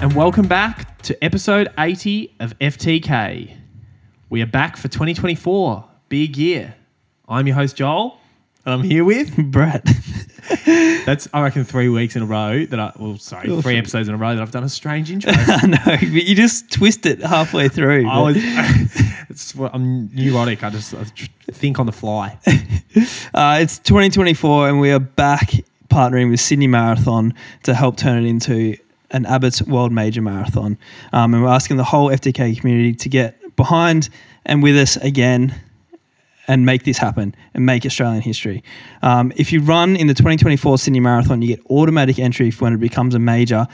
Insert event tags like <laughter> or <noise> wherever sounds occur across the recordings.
and welcome back to episode 80 of FTK. We are back for 2024, big year. I'm your host, Joel, and I'm here with. <laughs> Brett. <laughs> That's, I reckon, three weeks in a row that I, well, sorry, three episodes in a row that I've done a strange intro. <laughs> I know, but you just twist it halfway through. I was, it's, what- I'm neurotic. I just I think on the fly. Uh, it's 2024, and we are back partnering with Sydney Marathon to help turn it into an Abbott's World Major Marathon. Um, and we're asking the whole FTK community to get behind and with us again and make this happen and make Australian history. Um, if you run in the 2024 Sydney Marathon, you get automatic entry for when it becomes a major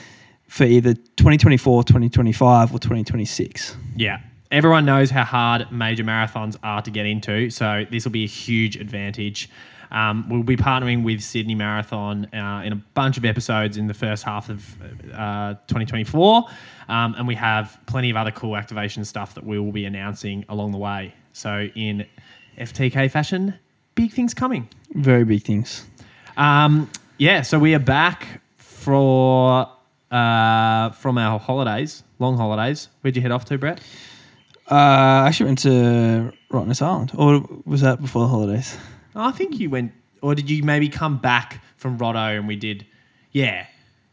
for either 2024, 2025, or 2026. Yeah. Everyone knows how hard major marathons are to get into, so this will be a huge advantage. Um, we'll be partnering with Sydney Marathon uh, in a bunch of episodes in the first half of uh, 2024, um, and we have plenty of other cool activation stuff that we will be announcing along the way. So, in FTK fashion, big things coming. Very big things. Um, yeah, so we are back for uh, from our holidays, long holidays. Where'd you head off to, Brett? Uh, I actually went to Rottnest Island, or was that before the holidays? I think you went, or did you maybe come back from Rotto and we did? Yeah,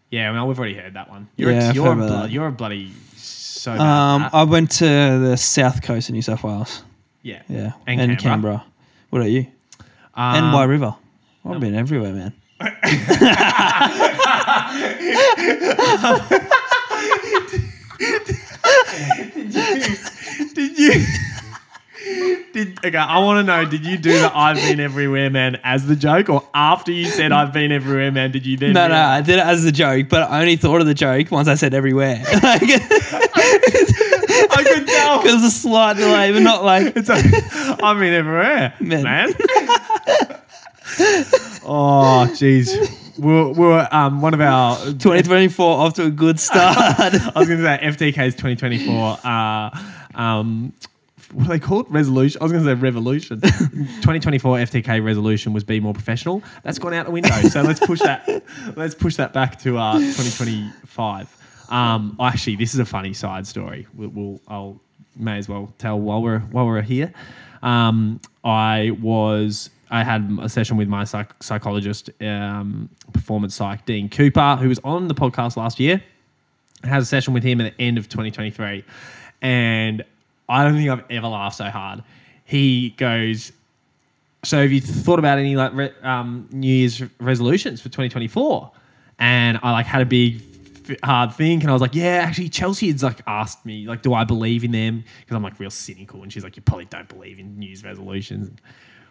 yeah. Well, we've already heard that one. You're Yeah, a, I've you're, heard a about blood, that. you're a bloody so bad. Um. I went to the south coast of New South Wales. yeah, Yeah, and, and, Canberra. Canberra. What about you? Um, and Wye River. I've been everywhere, man. <laughs> <laughs> Did you? Did okay? I want to know. Did you do the "I've been everywhere, man" as the joke, or after you said "I've been everywhere, man"? Did you then? No, no, I did it as a joke, but I only thought of the joke once I said everywhere. <laughs> Like, <laughs> I could tell. There's a slight delay, but not like. It's like, I've been everywhere, man. Man. oh, jeez. We're, we're um, one of our 2024 off to a good start. <laughs> I was going to say FTK's 2024. Uh, um, what are they called? Resolution. I was going to say revolution. <laughs> 2024 FTK resolution was be more professional. That's gone out the window. So let's push that. <laughs> Let's push that back to uh, 2025. Um, actually, this is a funny side story. We'll, we'll I'll may as well tell while we're while we're here. Um, I was I had a session with my psych- psychologist, um, performance psych Dean Cooper, who was on the podcast last year had a session with him at the end of 2023, and I don't think I've ever laughed so hard. He goes, "So have you thought about any like re- um, New Year's resolutions for 2024?" And I like had a big f- hard think, and I was like, "Yeah, actually, Chelsea had like asked me like, do I believe in them?" Because I'm like real cynical, and she's like, "You probably don't believe in New Year's resolutions."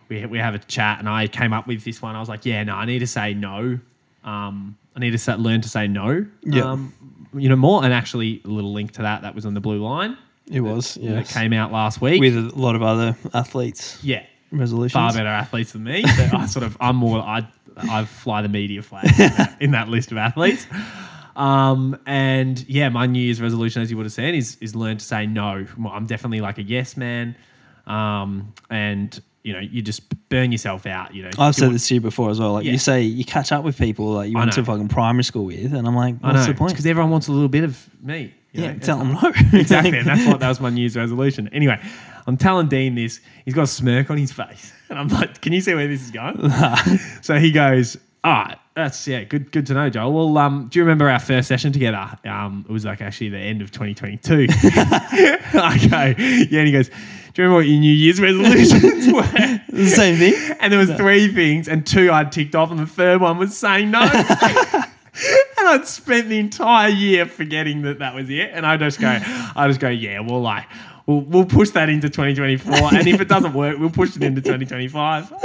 We we have a chat, and I came up with this one. I was like, "Yeah, no, I need to say no." Um, I need to sa- learn to say no. Yeah. Um, you know more, and actually a little link to that. That was on the blue line. It was, yeah. yes. came out last week. With a lot of other athletes' yeah, resolutions. far better athletes than me. But I sort of, I'm more, I, I fly the media flag in that, <laughs> in that list of athletes. Um, and yeah, my New Year's resolution, as you would have said, is is learn to say no. I'm definitely like a yes man. Um, and you know, you just burn yourself out. You know, I've said want- this to you before as well. Like Yeah. you say, you catch up with people like you I went to fucking primary school with, and I'm like, what's the point? because everyone wants a little bit of me. You yeah, know? tell them no. <laughs> exactly. And that's what that was my New Year's resolution. Anyway, I'm telling Dean this. He's got a smirk on his face, <laughs> and I'm like, "Can you see where this is going?" <laughs> so he goes, "All right, that's yeah, good, good to know, Joel. Well, um, do you remember our first session together? Um, it was like actually the end of 2022. I go, yeah, and he goes." Do you remember what your New Year's resolutions were? the same thing. And there was three things, and two I'd ticked off, and the third one was saying no. And I'd spent the entire year forgetting that that was it. And I just go, I just go, yeah, we'll like, we'll, we'll push that into 2024, and if it doesn't work, we'll push it into 2025. <laughs>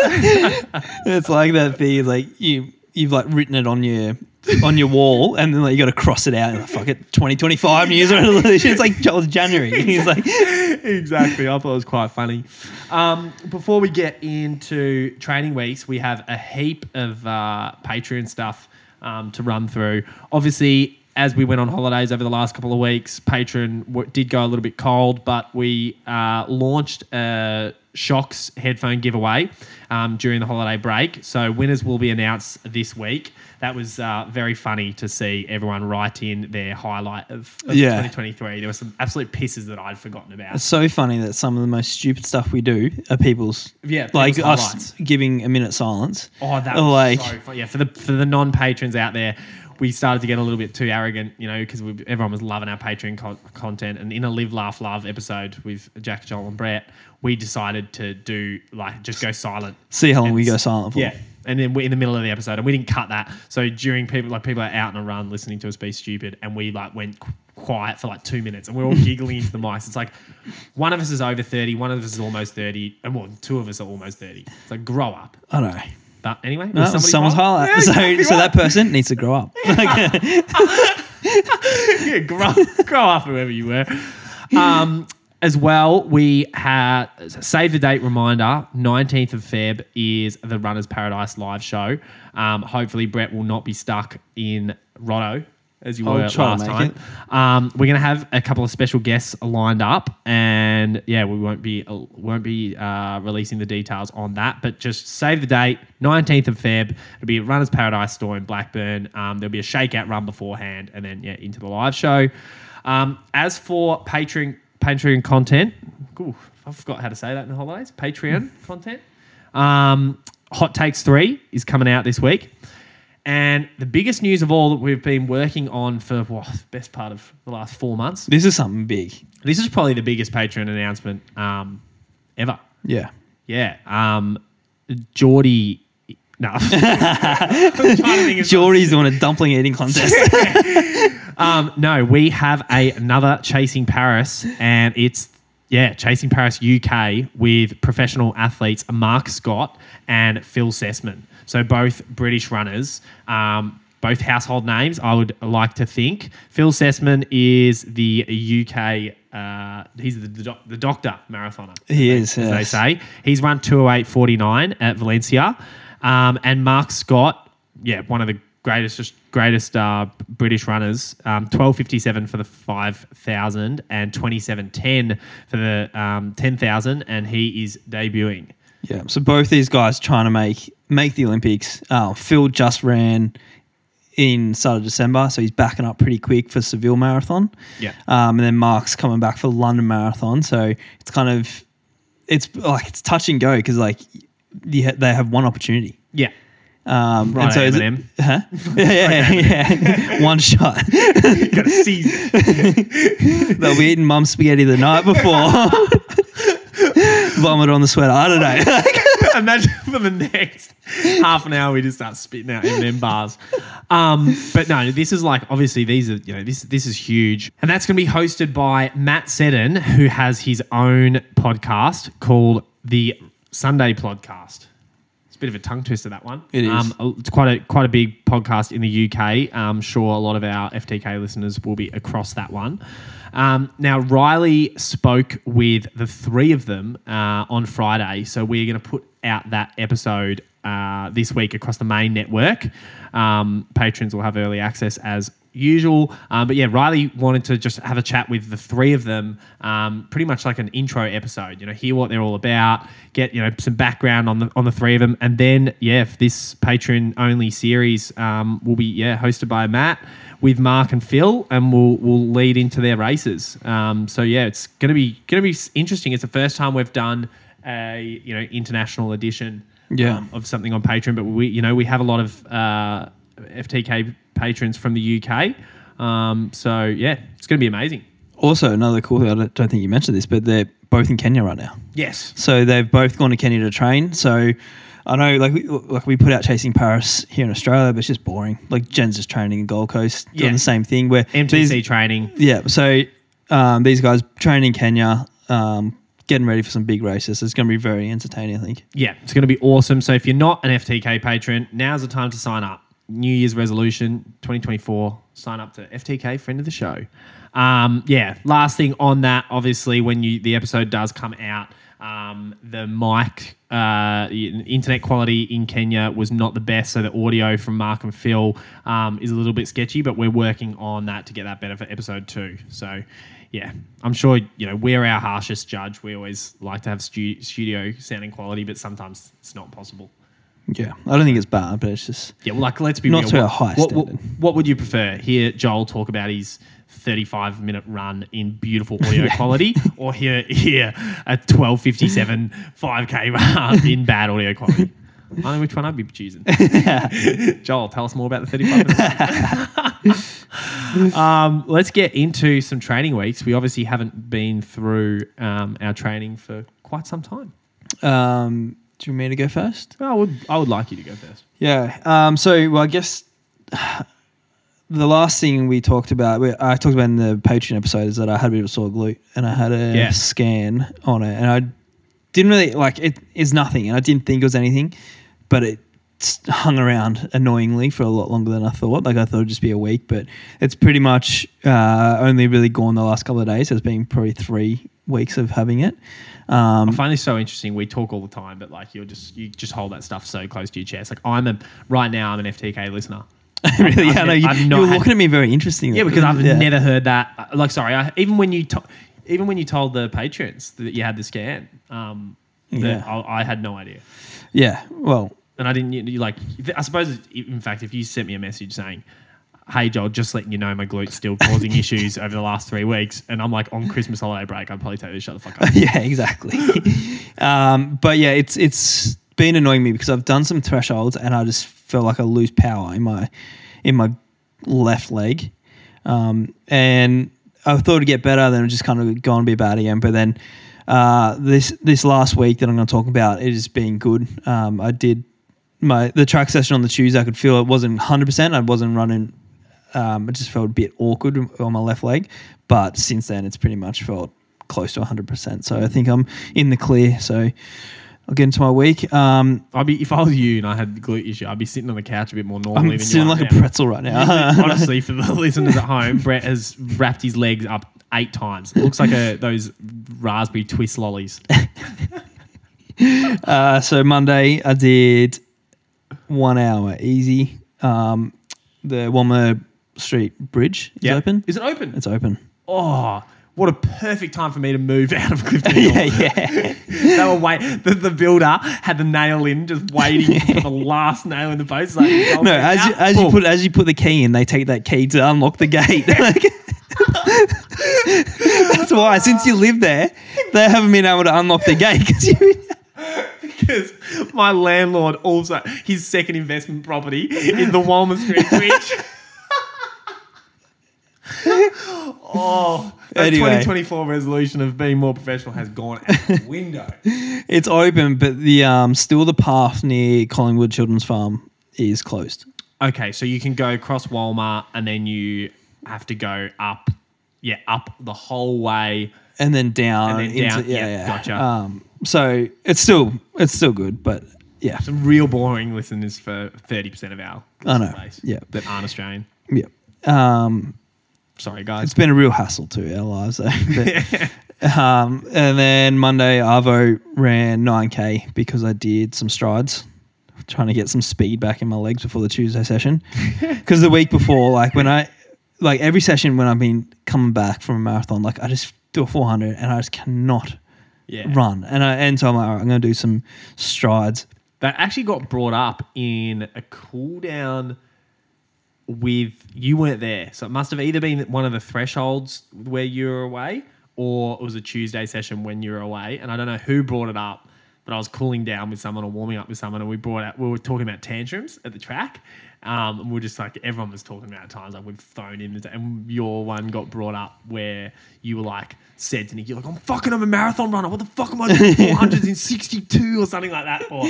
It's like that thing. is Like you, you've like written it on your on your wall, and then like you got to cross it out. And like, fuck it, 2025 New Year's resolution. <laughs> It's like Joel's January. <laughs> He's like, exactly. I thought it was quite funny. Um, before we get into training weeks, we have a heap of uh, Patreon stuff um, to run through. Obviously, as we went on holidays over the last couple of weeks, Patreon w- did go a little bit cold, but we uh, launched a Shokz headphone giveaway um, during the holiday break. So winners will be announced this week. That was uh, very funny to see everyone write in their highlight of, of Yeah. 2023. There were some absolute pisses that I'd forgotten about. It's so funny that some of the most stupid stuff we do are people's Yeah, like people's us giving a minute silence. Oh, that was like- so fun. Yeah, for the for the non patrons out there, we started to get a little bit too arrogant, you know, because everyone was loving our Patreon co- content. And in a live, laugh, love episode with Jack, Joel, and Brett, we decided to do like just go silent. See how long we go silent for. Yeah. And then we're in the middle of the episode, and we didn't cut that. So during people like people are out on a run listening to us be stupid, and we like went quiet for like two minutes, and we're all giggling into the mics. It's like one of us is over thirty, one of us is almost thirty, and well, two of us are almost thirty. It's like grow up. I know. But anyway, No, somebody someone's highlight. Yeah, so, exactly so that person needs to grow up. <laughs> <laughs> yeah, grow, grow up, whoever you were. Um, as well, we had save the date reminder. Nineteenth of Feb is the Runners Paradise live show. Um, hopefully, Brett will not be stuck in Rotto as you I'll were try last make time. Um, we're going to have a couple of special guests lined up, and yeah, we won't be won't be uh, releasing the details on that. But just save the date, nineteenth of Feb. It'll be at Runners Paradise store in Blackburn. Um, there'll be a shakeout run beforehand, and then yeah, into the live show. Um, as for Patreon Patreon content, ooh, I forgot how to say that in the holidays. Patreon <laughs> content. Um, Hot Takes three is coming out this week. And the biggest news of all that we've been working on for what the best part of the last four months. this is something big. This is probably the biggest Patreon announcement um, ever. Yeah. Yeah. Um, Geordie. No. <laughs> I'm trying to think of Geordie's doing a dumpling eating contest. <laughs> Um, no, we have a, another Chasing Paris, and it's yeah, Chasing Paris UK with professional athletes Mark Scott and Phil Sesemann. So both British runners, um, both household names. I would like to think Phil Sesemann is the UK. Uh, he's the, the, doc- the doctor marathoner. He is, they- as they say. He's run 208.49 at Valencia. Um, and Mark Scott, yeah, one of the greatest greatest uh, British runners, um, 12.57 for the 5,000 and 27.10 for the um, 10,000. And he is debuting. yeah. So both these guys trying to make make the Olympics. Uh, Phil just ran in start of December, so he's backing up pretty quick for Seville Marathon. Yeah. Um, and then Mark's coming back for London Marathon. So it's kind of it's like it's touch and go because like they have one opportunity. Yeah. Um, Right, and so is it- Eminem. <laughs> huh? <laughs> yeah, yeah, yeah. <laughs> one shot. Got to see. They'll be eating mum spaghetti the night before. Vomit on the sweater. I don't know. Imagine for the next half an hour we just start spitting out M&M bars. Um, but no, this is like obviously these are you know this this is huge, and that's going to be hosted by Matt Seddon, who has his own podcast called the Sunday Podcast. It's a bit of a tongue twister that one. It is. Um, it's quite a quite a big podcast in the UK. I'm sure a lot of our FTK listeners will be across that one. Um, now Riley spoke with the three of them uh, on Friday, so we're going to put out that episode uh, this week across the main network. Um, patrons will have early access as usual. Um, but yeah, Riley wanted to just have a chat with the three of them, um, pretty much like an intro episode. You know, hear what they're all about, get you know some background on the on the three of them, and then yeah, this patron only series um, will be yeah hosted by Matt with Mark and Phil, and we'll we'll lead into their races. Um, so yeah, it's gonna be gonna be interesting. It's the first time we've done a you know international edition Yeah. um, of something on Patreon, but we you know we have a lot of uh, FTK patrons from the UK. Um, so yeah, it's going to be amazing. Also, another cool thing, I don't, think you mentioned this, but they're both in Kenya right now. Yes. So they've both gone to Kenya to train. So I know, like, we, like we put out Chasing Paris here in Australia, but it's just boring. Like Jen's just training in Gold Coast, doing Yeah. the same thing. Where MTC these- training. yeah. So um, these guys training in Kenya, um, getting ready for some big races. It's going to be very entertaining, I think. Yeah, it's going to be awesome. So if you're not an FTK patron, now's the time to sign up. New Year's resolution 2024, sign up to FTK friend of the show. Um, yeah, last thing on that, obviously, when you the episode does come out, Um, the mic, uh, internet quality in Kenya was not the best, so the audio from Mark and Phil um, is a little bit sketchy. But we're working on that to get that better for episode two. So, yeah, I'm sure you know we're our harshest judge. We always like to have stu- studio sounding quality, but sometimes it's not possible. Yeah, I don't think it's bad, but it's just Yeah, well, like let's be Not real. to what, a high what, what, standard. what would you prefer? Hear Joel talk about his 35 minute run in beautiful audio <laughs> quality, or hear hear a 12:57 5k run in bad audio quality? I don't know which one I'd be choosing. <laughs> Joel, tell us more about the 35 minutes. <laughs> um, let's get into some training weeks. We obviously haven't been through um, our training for quite some time. Um, do you want me to go first? I would I would like you to go first. Yeah. Um, so, well, I guess <sighs> the last thing we talked about, we, I talked about in the Patreon episode, is that I had a bit of a sore glute and I had a Yeah. scan on it, and I didn't really like it. Is nothing, and I didn't think it was anything, but it hung around annoyingly for a lot longer than I thought. Like I thought it'd just be a week, but it's pretty much uh, only really gone the last couple of days. So it's been probably three weeks of having it. Um, I find this so interesting. We talk all the time, but like you're just you just hold that stuff so close to your chest. Like I'm a right now I'm an FTK listener. <laughs> really, I've yeah, no, you, I've not you were had- looking at me very interestingly. Yeah, because I've Yeah. never heard that. Uh, Like sorry, I, even when you to, even when you told the patrons that you had the scan, um, that Yeah. I, I had no idea, Yeah, well, and I didn't you, like. I suppose in fact, if you sent me a message saying. Hey Joel, just letting you know my glute's still causing <laughs> issues over the last three weeks, and I'm like on Christmas holiday break. I'd probably tell you to shut the fuck up. <laughs> yeah, exactly. <laughs> um, but yeah, it's it's been annoying me because I've done some thresholds and I just feel like I lose power in my in my left leg, um, and I thought it'd get better. Then it just kind of gone a bit bad again. But then uh, this this last week that I'm going to talk about it has been good. Um, I did my the track session on the Tuesday. I could feel it wasn't 100. percent I wasn't running. Um, it just felt a bit awkward on my left leg, but since then it's pretty much felt close to 100%. So I think I'm in the clear. So I'll get into my week. Um, I'd be if I was you and I had the glute issue, I'd be sitting on the couch a bit more normally I'm than sitting you are like now. a pretzel right now. <laughs> Honestly, for the <laughs> listeners at home, Brett has wrapped his legs up eight times. It looks like a those raspberry twist lollies. <laughs> uh, so Monday I did one hour easy. Um, the Walmer Street Bridge is Yeah. open. Is it open? It's open. Oh, what a perfect time for me to move out of Clifton Hill. <laughs> yeah. <laughs> they were wait. The, the builder had the nail in, just waiting <laughs> for the last nail in the post. Like, No, as you, as you put as you put the key in, they take that key to unlock the gate. That's why. Since you live there, they haven't been able to unlock the gate because you. Because my landlord also his second investment property is the Walmer Street Bridge. <laughs> oh, that Anyway. 2024 resolution of being more professional has gone out the <laughs> window. It's open, but the um still the path near Collingwood Children's Farm is closed. Okay, so you can go across Walmer and then you have to go up, yeah, up the whole way. and then down And then into yeah, yeah, yeah. gotcha. Um, so it's still it's still good, but yeah, Some real boring listeners for 30% of our I know. base Yeah. that aren't Australian. yeah. Um, Sorry, guys. it's been a real hassle to our lives. <laughs> But, um, and then Monday, Arvo ran nine k because I did some strides, trying to get some speed back in my legs before the Tuesday session. <laughs> Because the week before, like when I like every session when I've been coming back from a marathon, like I just do a four hundred and I just cannot yeah. run. And I and so I'm like, all right, I'm going to do some strides. That actually got brought up in a cool down with you weren't there. So it must have either been one of the thresholds where you were away or it was a Tuesday session when you were away. And I don't know who brought it up, but I was cooling down with someone or warming up with someone and we brought out we were talking about tantrums at the track. Um, and we are just like everyone was talking about times like we've thrown in and your one got brought up where you were like said to Nick, you're like, I'm fucking I'm a marathon runner. What the fuck am I doing <laughs> 400s in 62 or something like that for?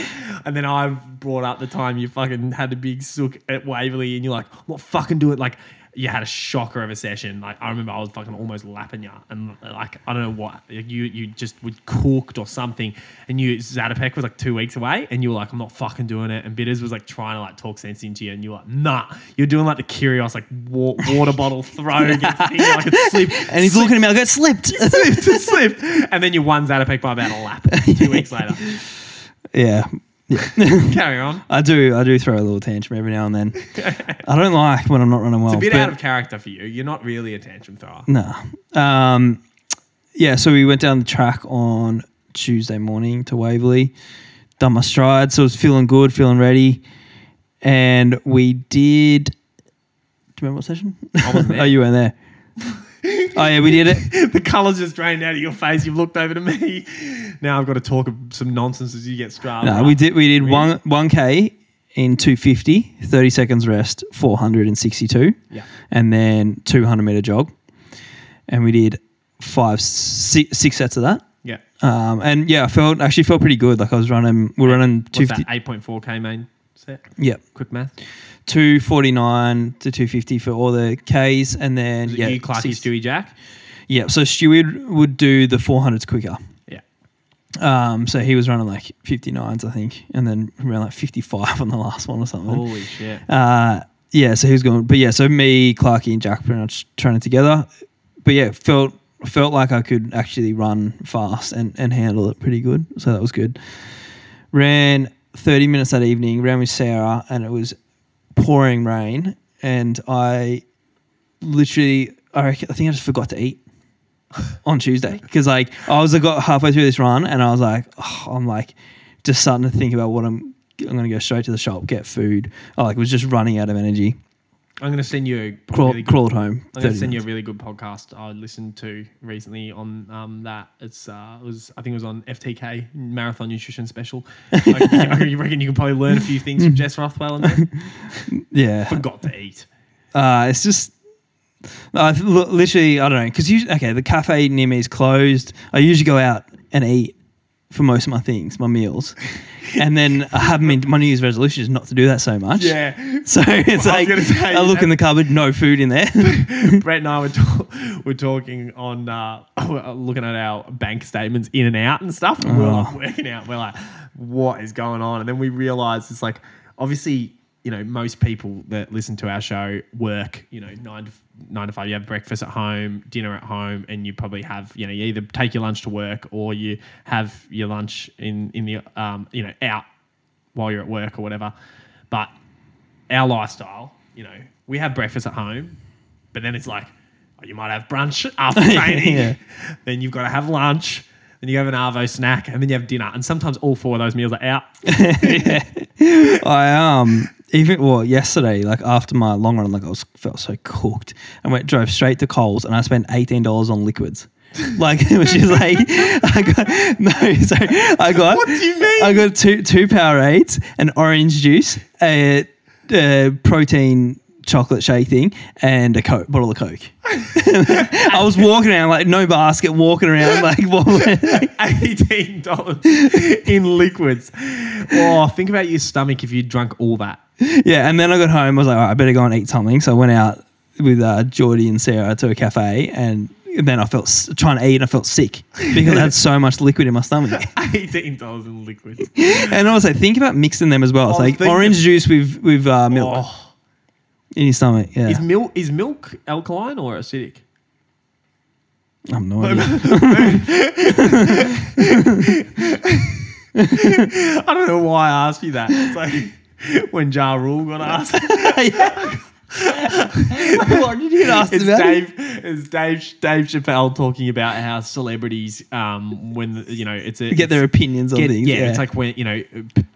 And then I brought up the time you fucking had a big sook at Waverley and you're like, what fucking do it? Like you had a shocker of a session. Like I remember I was fucking almost lapping you, and like I don't know what you you just were cooked or something, and you Zatopek was like two weeks away, and you were like I'm not fucking doing it, and Bitters was like trying to like talk sense into you, and you were like nah, you're doing like the curious like wa- water bottle throw against thing, like it slipped, And he's <laughs> looking at me, I go, slipped. slipped, slipped, and then you won Zatopek by about a lap <laughs> two weeks later. yeah. <laughs> Carry on. I do I do throw a little tantrum every now and then. I don't like when I'm not running well. It's a bit out of character for you. You're not really a tantrum thrower. No. Um, yeah, so we went down the track on Tuesday morning to Waverley, done my stride, so I was feeling good, feeling ready. And we did. Do you remember what session? I wasn't <laughs> there. oh, you weren't there. <laughs> oh, yeah, we did it. <laughs> the colours just drained out of your face. You've looked over to me. Now I've got to talk some nonsense as you get Strava. No, we did we did Really? one 1K in 250, 30 seconds rest, 462. Yeah. And then 200 meter jog. And we did five, six, six sets of that. Yeah. Um, and yeah, I felt actually felt pretty good. Like I was running, we're running What's 250. that? 8.4k main set. Yeah, Quick math. 249 to 250 for all the Ks. And then, yeah. you, Clarky, six- Stewie, Jack. Yeah, so Stewie would do the 400s quicker. Yeah. Um, so he was running like 59s, I think, and then around like 55 on the last one or something. Holy shit. Uh, yeah, so he was going, but yeah, so me, Clarky, and Jack pretty much training together. But yeah, felt felt like I could actually run fast and, and handle it pretty good. So that was good. Ran 30 minutes that evening, ran with Sarah, and it was pouring rain. And I literally, I, reckon, I think I just forgot to eat <laughs> on Tuesday because like I was I got halfway through this run and I was like, oh, I'm like just starting to think about what I'm. I'm gonna go straight to the shop, get food. I like was just running out of energy. I'm going to send you a Crawl, really good, crawled home. I'm going to send you a really good podcast I listened to recently on um, that. It's uh, it was I think it was on FTK Marathon Nutrition Special. Like, <laughs> I reckon you can probably learn a few things from Jess Rothwell and there. <laughs> Yeah, Forgot to eat. uh, it's just. I literally, I don't know, because okay, the cafe near me is closed. I usually go out and eat for most of my things, my meals, <laughs> and then I have been. My New Year's resolution is not to do that so much. Yeah. So <laughs> it's Well, like gonna say, I look in the cupboard, no food in there. <laughs> Brett and I were, ta- were talking on uh, <coughs> looking at our bank statements in and out and stuff. And we were like Oh. working out. We're like, what is going on? And then we realized it's like obviously you know most people that listen to our show work you know nine to nine to five. You have breakfast at home, dinner at home, and you probably have you know you either take your lunch to work or you have your lunch in in the um, you know out while you're at work or whatever. But our lifestyle, you know, we have breakfast at home, but then it's like oh, you might have brunch after <laughs> training, Yeah. then you've got to have lunch, then you have an arvo snack, and then you have dinner. And sometimes all four of those meals are out. <laughs> I um even well yesterday, like after my long run, like I was felt so cooked. I went drove straight to Coles and I spent eighteen dollars on liquids. <laughs> Like <laughs> which is like <laughs> I got no sorry I got What do you mean? I got two two Powerades, an orange juice, a, a protein chocolate shake thing, and a coke bottle of Coke. I was walking around like no basket, walking around like. Eighteen dollars in liquids. Oh, think about your stomach if you drunk all that. <laughs> Yeah, and then I got home. I was like, All right, I better go and eat something. So I went out with uh, Geordie and Sarah to a cafe, and then I felt s- trying to eat, and I felt sick because I had so much liquid in my stomach. <laughs> Eighteen dollars in liquids. <laughs> And I was like, think about mixing them as well. It's I was like thinking- orange juice with with uh, milk Oh, in your stomach. Yeah, is milk is milk alkaline or acidic? I'm not. I don't know why I asked you that. It's like <laughs> when Ja Rule got <laughs> asked. what did you ask it's about? Dave. It's Dave. Dave Chappelle talking about how celebrities, um, when you know, it's a Get their opinions on get- things. yeah, Yeah, it's like when you know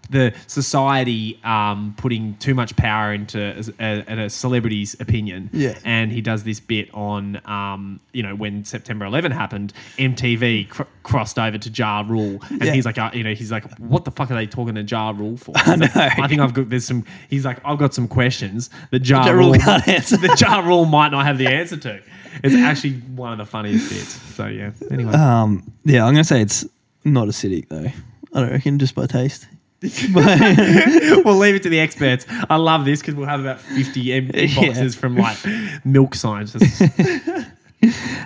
the society um, putting too much power into a, a, a celebrity's opinion. Yeah. and he does this bit on um, you know when September 11 happened, MTV cr- crossed over to Ja Rule, and Yeah. he's like, uh, you know, he's like, what the fuck are they talking to Ja Rule for? <laughs> I like, know. I think I've got there's some. He's like, I've got some questions that Jar, Ja Rule can't answer. <laughs> that Ja Rule might not have the answer to. It's actually one of the funniest bits. So yeah. Anyway, um, yeah. I'm gonna say it's not acidic though. I don't reckon just by taste. <laughs> we'll leave it to the experts. I love this because we'll have about 50 em- <laughs> inboxes from like milk scientists. <laughs>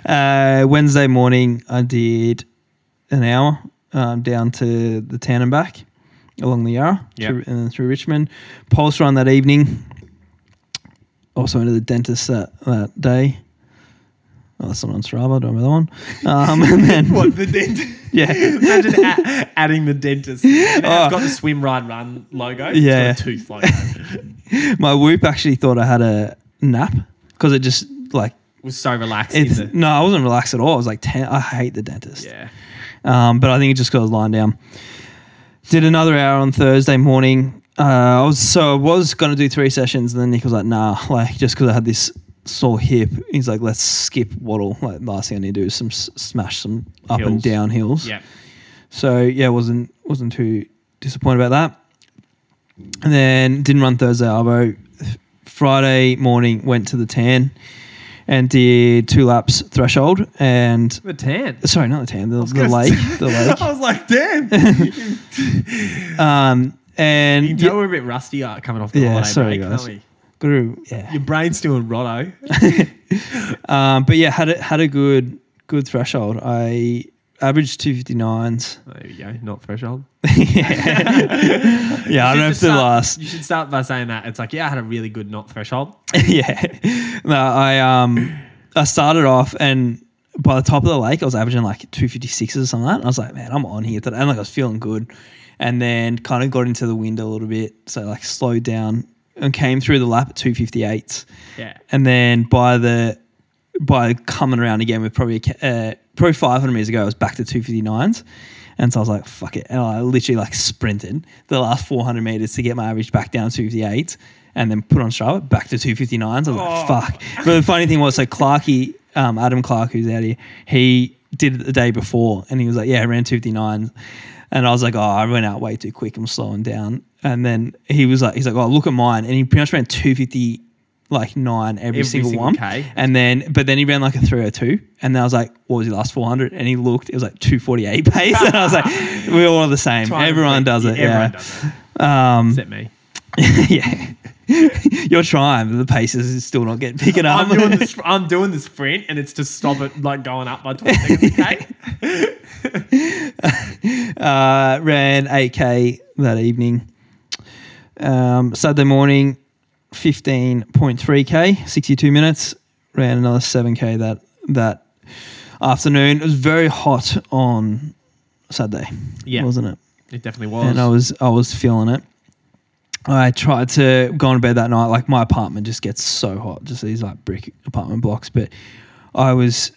Uh, Wednesday morning, I did an hour um, down to the town and back along the Yarra Yep. through, and then through Richmond. Pulse run that evening. Also went to the dentist that, that day. Oh, that's not on Strava. Don't remember that one. Um, and then <laughs> what, the dentist? <laughs> yeah, Imagine a- adding the dentist. And <laughs> Oh. It's got the swim, ride, run logo. It's Yeah. got a tooth logo. my whoop actually thought I had a nap because it just like was so relaxed. it's the, no, I wasn't relaxed at all. I was like, ten, I hate the dentist. yeah. Um, but I think it just got us lying down. Did another hour on Thursday morning. Uh, I was so I was gonna do three sessions, and then Nick was like, "Nah, like just because I had this sore hip, he's like, let's skip waddle. Like last thing I need to do is some s- smash some up and down hills. Yeah. So yeah, wasn't wasn't too disappointed about that. And then didn't run Thursday Arvo. Friday morning went to the tan and did two laps threshold and The tan. sorry, not the tan, the, the lake, the <laughs> lake. I was like, damn. <laughs> <laughs> Um, and You can yeah, tell we're a bit rusty uh, coming off the Yeah, holiday sorry, break, guys. can't we? Gotta- yeah. Your brain's doing rotto. <laughs> Um, but yeah, had a, had a good good threshold. I averaged two fifty nines. There you go. Not threshold. <laughs> yeah, yeah. I don't the start, last. You should start by saying that. It's like, yeah, I had a really good not threshold. <laughs> yeah, no, I um, I started off and by the top of the lake, I was averaging like two fifty sixes or something like that. And I was like, man, I'm on here today. And like I was feeling good, and then kind of got into the wind a little bit, so like slowed down and came through the lap at two fifty eight. Yeah. and then by the by coming around again with probably uh, probably 500 meters ago, I was back to 259s, and so I was like, "Fuck it!" And I literally like sprinted the last 400 meters to get my average back down to 258, and then put on Strava back to 259s. I was Oh. like, "Fuck!" But the funny thing was, so Clarky, um, Adam Clark, who's out here, he did it the day before, and he was like, "Yeah, I ran 259." And I was like, oh, I went out way too quick. I'm slowing down. And then he was like, he's like, oh, look at mine. And he pretty much ran 250, like nine every, Every single, single one. K. And then, but then he ran like a 302. And then I was like, what was your last 400? And he looked, it was like 248 <laughs> pace. and I was like, we're all the same. Everyone does it. Everyone Yeah. does it. Um, Except me. <laughs> yeah. <laughs> You're trying, but the paces is still not getting picking up. I'm doing, the, I'm doing the sprint and it's to stop it like going up by 20 seconds. Okay. <laughs> uh, ran 8k that evening. Um, Saturday morning, 15.3k, 62 minutes. Ran another 7k that that afternoon. It was very hot on Saturday, Yeah. wasn't it? It definitely was. And I was I was feeling it. I tried to go on bed that night. Like my apartment just gets so hot, just these like brick apartment blocks. But I was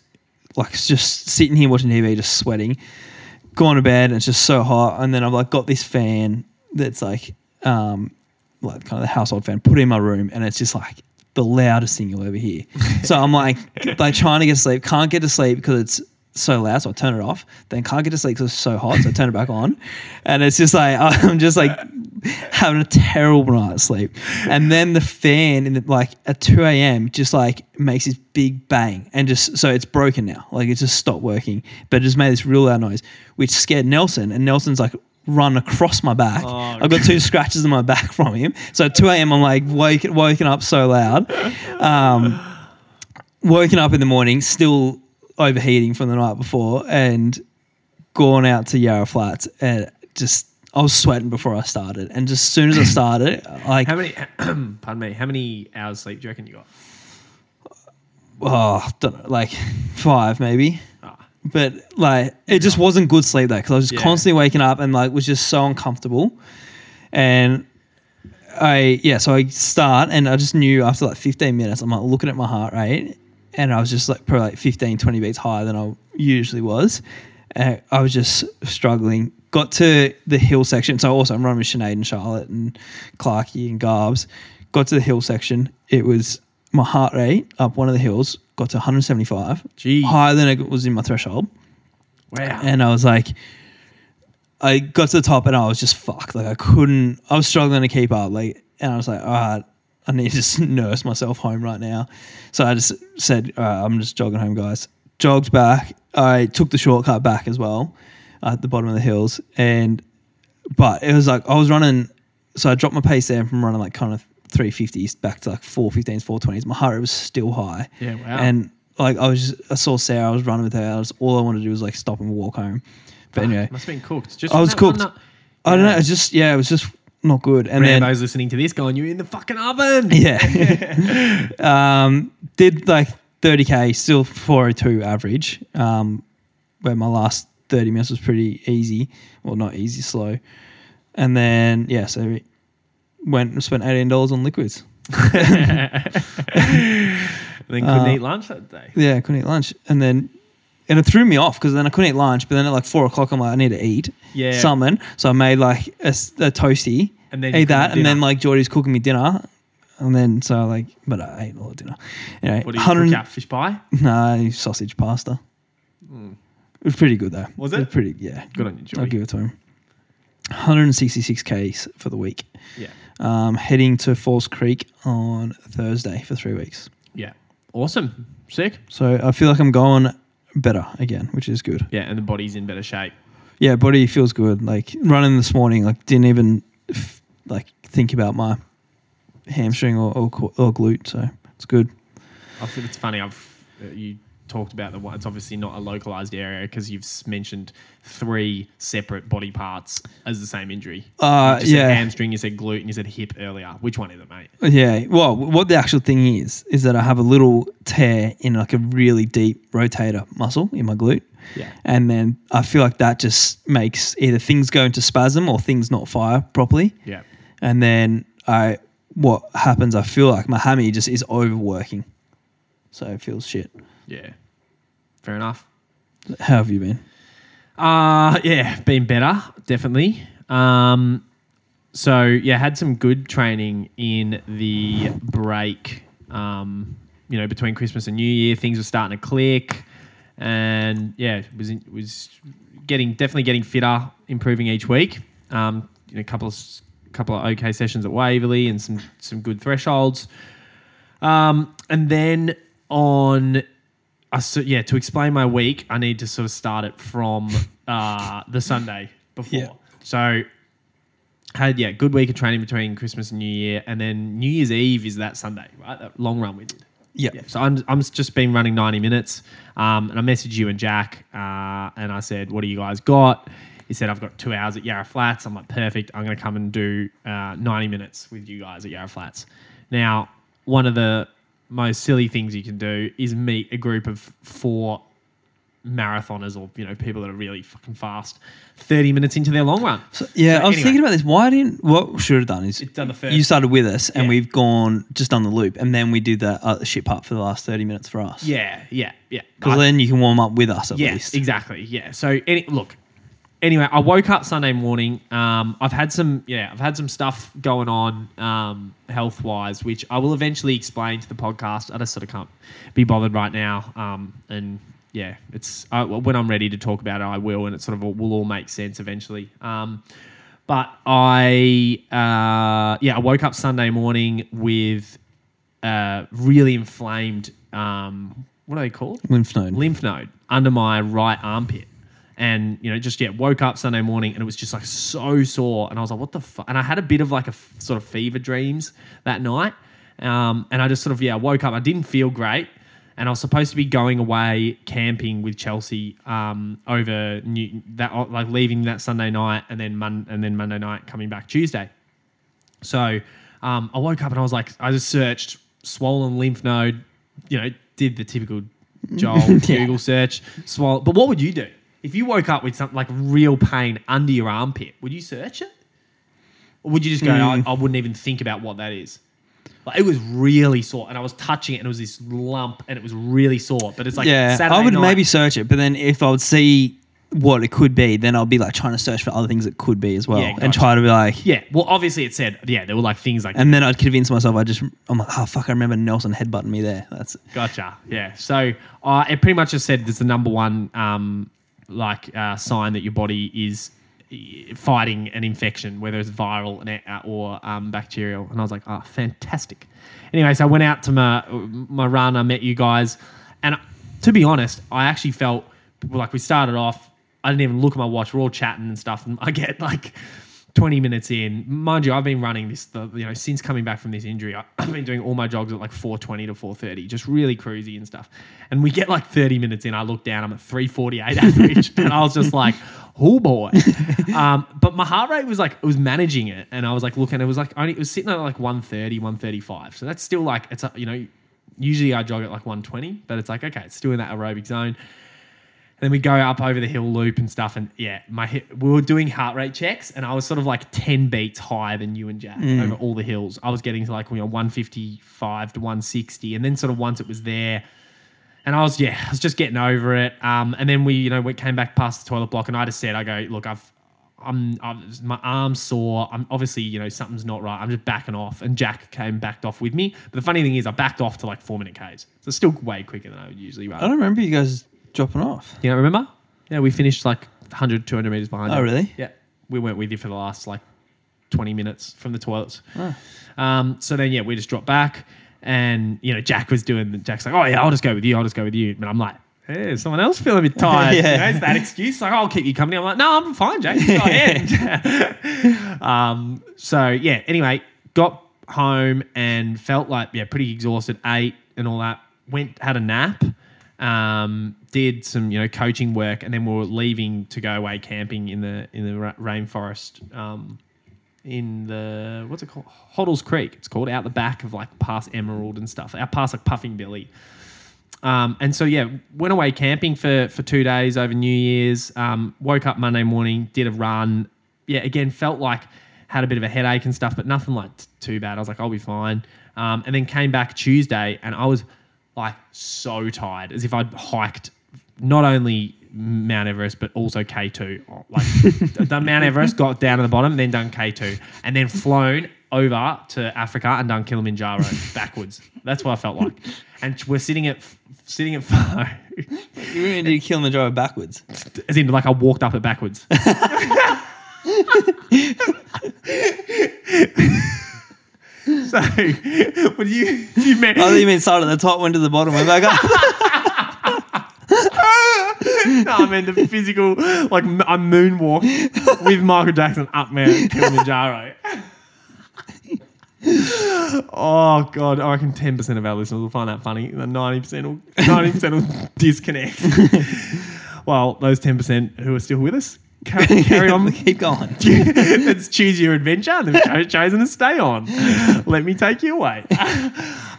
like just sitting here watching TV, just sweating. Going to bed, and it's just so hot. And then I've like got this fan that's like, um, like kind of the household fan, put it in my room, and it's just like the loudest thing you'll ever hear. <laughs> so I'm like, like trying to get to sleep, can't get to sleep because it's so loud, so I turn it off. Then can't get to sleep because it's so hot, so I turn it back on, and it's just like <laughs> I'm just like having a terrible night's sleep. And then the fan in the, like at 2 a.m. just like makes this big bang, and just so it's broken now, like it just stopped working, but it just made this real loud noise, which scared Nelson, and Nelson's like run across my back. Oh, I've got two <laughs> scratches on my back from him. So at 2 a.m. I'm like woken, woken up so loud. Um, woken up in the morning, still overheating from the night before, and gone out to Yarra Flats and just I was sweating before I started, and just as soon as I started, <coughs> like How many, <coughs> pardon me, how many hours sleep do you reckon you got? oh, don't know, like five maybe. Ah, But like it just wasn't good sleep though because I was just Yeah. constantly waking up and like was just so uncomfortable. And I yeah, so I start and I just knew after like 15 minutes I'm like looking at my heart rate and I was just like probably like 15 20 beats higher than I usually was. And I was just struggling. Got to the hill section. So also I'm running with Sinead and Charlotte and Clarky and Garbs. Got to the hill section. It was my heart rate up one of the hills got to 175 Gee. higher than it was in my threshold wow. and I was like, I got to the top and I was just fucked. Like I couldn't. I was struggling to keep up. Like, and I was like, all right, I need to just <laughs> nurse myself home right now. So I just said, all right, I'm just jogging home, guys. Jogged back. I took the shortcut back as well uh, at the bottom of the hills and but it was like I was running. So I dropped my pace there from running like kind of 350s back to like 415s, 420s. My heart rate was still high. Yeah, wow. And like I was, just, I saw Sarah. I was running with her. I was, all I wanted to do was like stop and walk home. But ah, anyway, must have been cooked. Just I was cooked. up- I don't know. It's just yeah, it was just not good. And then Rambo's listening to this, going, "You're in the fucking oven." <laughs> yeah, <laughs> um, did like 30k, still 402 average. Um, where my last 30 minutes was pretty easy, well not easy, slow. And then yeah, so we went and spent 18 dollars on liquids. <laughs> then couldn't Uh, eat lunch that day. Yeah, couldn't eat lunch, and then. And it threw me off because then I couldn't eat lunch. But then at like four o'clock, I'm like, I need to eat Yeah. something. So I made like a, s- a toasty, And then you ate cooked that, dinner. and then like Geordie's cooking me dinner, and then so like, but I ate all the dinner. Anyway, What do you 100 cook out? Fish pie? <laughs> No, sausage pasta. It was pretty good though. Hmm. Was It it? pretty, yeah. Good on you, I'll give it to him. 166 Ks for the week. Yeah. Um, heading to Falls Creek on Thursday for three weeks. Yeah. Awesome. Sick. So I feel like I'm going better again, which is good. Yeah, and the body's in better shape. Yeah, body feels good. Like running this morning, like didn't even f- like think about my hamstring or, or or glute. So it's good. I think it's funny. I've uh, you talked about the one. It's obviously not a localized area because you've mentioned three separate body parts as the same injury. Uh, You yeah. hamstring. You said glute, and you said hip earlier. Which one is it, mate? Yeah. Well, what the actual thing is is that I have a little tear in like a really deep rotator muscle in my glute. Yeah. And then I feel like that just makes either things go into spasm or things not fire properly. Yeah. And then I what happens I feel like my hammy just is overworking. So it feels shit. Yeah. Fair enough. How have you been? Uh yeah, been better, definitely. Um so yeah, had some good training in the break. Um, you know, between Christmas and New Year, things were starting to click, and yeah, was in, was getting definitely getting fitter, improving each week. Um, you know, a couple of couple of okay sessions at Waverley and some some good thresholds. Um, and then on, uh, so, yeah, to explain my week, I need to sort of start it from uh, the Sunday before. Yeah. So had yeah, good week of training between Christmas and New Year, and then New Year's Eve is that Sunday, right? That long run we did. Yeah. Yeah, so I'm, I'm just been running 90 minutes. Um, and I messaged you and Jack, uh, and I said, What do you guys got? He said, I've got two hours at Yarra Flats. I'm like, Perfect. I'm going to come and do uh, 90 minutes with you guys at Yarra Flats. Now, one of the most silly things you can do is meet a group of four marathoners or you know people that are really fucking fast 30 minutes into their long run So, yeah, So I was anyway. thinking about this. Why didn't what we should have done is It's done you started with us and Yeah. we've gone just on the loop and then we do the uh, ship part for the last thirty minutes for us. yeah yeah yeah because then you can warm up with us at Yes, least. exactly. Yeah. So any, look. Anyway, I woke up Sunday morning. Um, I've had some, yeah, I've had some stuff going on um, health wise, which I will eventually explain to the podcast. I just sort of can't be bothered right now. Um, and yeah, it's I, when I'm ready to talk about it, I will, and it sort of will all make sense eventually. Um, but I, uh, yeah, I woke up Sunday morning with uh, really inflamed. Um, what are they called? Lymph node. lymph node under my right armpit. And, you know, just, yeah, woke up Sunday morning and it was just like so sore. And I was like, what the fuck? And I had a bit of like a f- sort of fever dreams that night. Um, and I just sort of, yeah, woke up. I didn't feel great. And I was supposed to be going away camping with Chelsea um, over New, that, like leaving that Sunday night and then Mon- and then Monday night coming back Tuesday. So um, I woke up and I was like, I just searched swollen lymph node, you know, did the typical <laughs> Joel Yeah. Google search, swollen. But what would you do if you woke up with something like real pain under your armpit? Would you search it, or would you just go, Mm. I, I wouldn't even think about what that is? Like it was really sore, and I was touching it, and it was this lump, and it was really sore. But it's like yeah, Saturday I would night. maybe search it, but then if I would see what it could be, then I'll be like trying to search for other things it could be as well, Yeah, and gotcha. try to be like, Yeah, well, obviously it said, yeah, there were like things like and then I'd convince myself I just I'm like, oh fuck, I remember Nelson headbutting me there. That's Gotcha. Yeah. So uh, it pretty much just said there's the number one um, like uh, sign that your body is uh, fighting an infection, whether it's viral uh, or um, bacterial. And I was like, oh, fantastic. Anyway, so I went out to my my run. I met you guys, and to be honest, I actually felt like we started off. I didn't even look at my watch. We're all chatting and stuff, and I get like 20 minutes in, mind you, I've been running this, the, you know, since coming back from this injury. I- I've been doing all my jogs at like 420 to 430, just really cruisy and stuff. And we get like 30 minutes in, I look down, I'm at 348 <laughs> average, and I was just like, oh boy. <laughs> um, but my heart rate was like, it was managing it, and I was like looking, it was like only, it was sitting at like 130, 135. So that's still like, it's, a, you know, usually I jog at like 120, but it's like, okay, it's still in that aerobic zone. And then we go up over the hill loop and stuff. And yeah, my hip, we were doing heart rate checks, and I was sort of like 10 beats higher than you and Jack over all the hills. I was getting to like you know, 155 to 160. And then sort of once it was there, and I was, yeah, I was just getting over it. Um, and then we, you know, we came back past the toilet block, and I just said, I go, look, I've, I'm, I'm, my arm's sore. I'm obviously, you know, something's not right. I'm just backing off. And Jack came backed off with me. But the funny thing is, I backed off to like four minute Ks. So it's still way quicker than I would usually run. I don't remember you guys dropping off. You don't remember? Yeah, we finished like 100, 200 meters behind. Oh, you. really? Yeah. We went with you for the last like 20 minutes from the toilets. Um, so then, yeah, we just dropped back. And, you know, Jack was doing, Jack's like, oh, yeah, I'll just go with you. I'll just go with you. But I'm like, hey, is someone else feeling a bit <laughs> tired. Yeah. You know, it's that excuse. Like, I'll keep you company. I'm like, no, I'm fine, Jack. Go <laughs> ahead. <laughs> um, so, yeah, anyway, got home and felt like, yeah, pretty exhausted, ate and all that. Went, had a nap um, did some you know coaching work, and then we were leaving to go away camping in the in the rainforest. Um, in the what's it called? Hoddles Creek. It's called out the back of like past Emerald and stuff. Out past like Puffing Billy. Um, and so yeah, went away camping for for two days over New Year's. Um, woke up Monday morning, did a run. Yeah, again felt like had a bit of a headache and stuff, but nothing like t- too bad. I was like, I'll be fine. Um, and then came back Tuesday, and I was like so tired, as if I'd hiked not only Mount Everest but also K two. Like <laughs> done Mount Everest, got down to the bottom, then done K two, and then flown over to Africa and done Kilimanjaro <laughs> backwards. That's what I felt like. And we're sitting at sitting at You really did Kilimanjaro backwards. as in like I walked up it backwards. <laughs> <laughs> so, would you you meant I thought you meant started at the top, went to the bottom, went back up. no, I mean the physical, like I moonwalked with Michael Jackson up Mount Kilimanjaro. oh god, I reckon ten percent of our listeners will find that funny. The ninety percent will ninety percent will disconnect. <laughs> well, those ten percent who are still with us, carry, carry on. <laughs> <laughs> Keep going. <laughs> Let's choose your adventure. and They've cho- chosen to stay on. Let me take you away.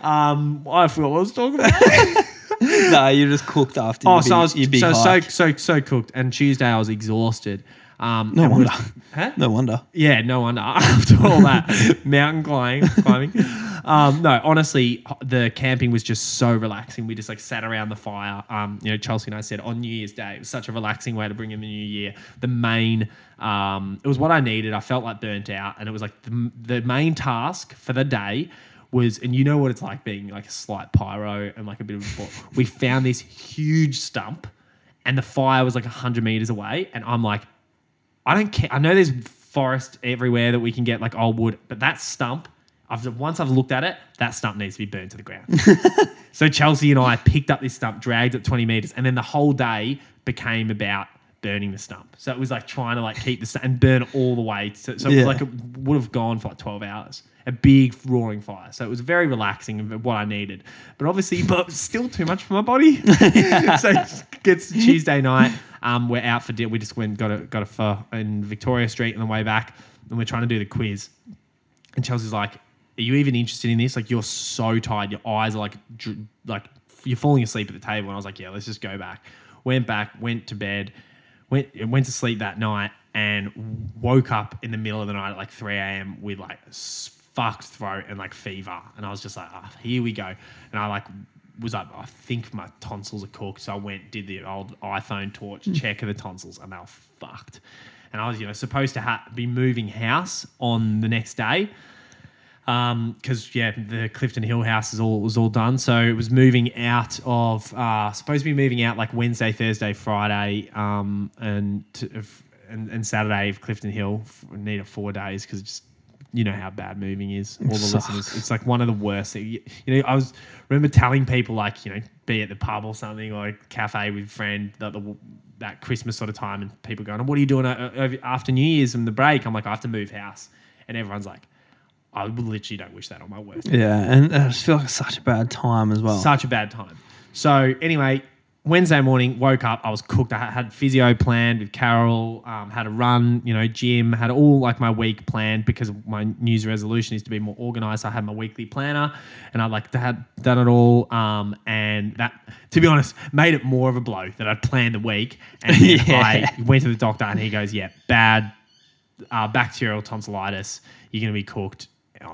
um, I forgot what I was talking about. no, you just cooked after. Oh, your so I was your big so, so so so cooked. And Tuesday I was exhausted. Um, No wonder. Huh? No wonder. Yeah, no wonder. <laughs> After all that <laughs> mountain climbing, climbing. Um, no, honestly, the camping was just so relaxing. We just like sat around the fire. Um, you know, Chelsea and I said on New Year's Day, it was such a relaxing way to bring in the new year. The main, um, it was what I needed. I felt like burnt out, and it was like the, the main task for the day was, and you know what it's like being like a slight pyro and like a bit of. A, we found this huge stump, and the fire was like hundred meters away, and I'm like. I don't care. I know there's forest everywhere that we can get like old wood, but that stump, I've once I've looked at it, that stump needs to be burned to the ground. <laughs> so Chelsea and I picked up this stump, dragged it 20 meters, and then the whole day became about burning the stump. So it was like trying to like keep the stump and burn all the way. So, so it Yeah. was like it would have gone for like 12 hours. A big roaring fire. So it was very relaxing and what I needed. But obviously, but still too much for my body. <laughs> <laughs> so it gets Tuesday night. Um, we're out for dinner. We just went got a got a pho in Victoria Street on the way back, and we're trying to do the quiz. And Chelsea's like, "Are you even interested in this? Like, you're so tired. Your eyes are like, dr- like you're falling asleep at the table." And I was like, "Yeah, let's just go back." Went back, went to bed, went went to sleep that night, and woke up in the middle of the night at like 3 a.m. with like fucked throat and like fever. And I was just like, "Ah, here we go." And I like was like, I think my tonsils are cooked. So I went, did the old iPhone torch check of the tonsils, and they were fucked. And I was, you know, supposed to ha- be moving house on the next day Um, because yeah, the Clifton Hill house is all was all done. So it was moving out of uh, supposed to be moving out like Wednesday, Thursday, Friday, um, and, to, if- and and Saturday of Clifton Hill. F- Needed four days because just you know how bad moving is. All the sucks. listeners, it's like one of the worst. Things. You you know, I was remember telling people like you know, be at the pub or something or a cafe with a friend that the that Christmas sort of time, and people going, "What are you doing uh, uh, after New Year's and the break?" I'm like, "I have to move house," and everyone's like, "I literally don't wish that on my worst." Yeah, and I just feel like such a bad time as well. Such a bad time. So anyway, Wednesday morning, woke up. I was cooked. I had physio planned with Carol. Um, had a run, you know, gym. Had all like my week planned because my New Year's resolution is to be more organized. I had my weekly planner, and I like had done it all. Um, and that, to be honest, made it more of a blow that I'd planned the week. And <laughs> Yeah. I went to the doctor, and he goes, "Yeah, bad uh, bacterial tonsillitis, you're going to be cooked.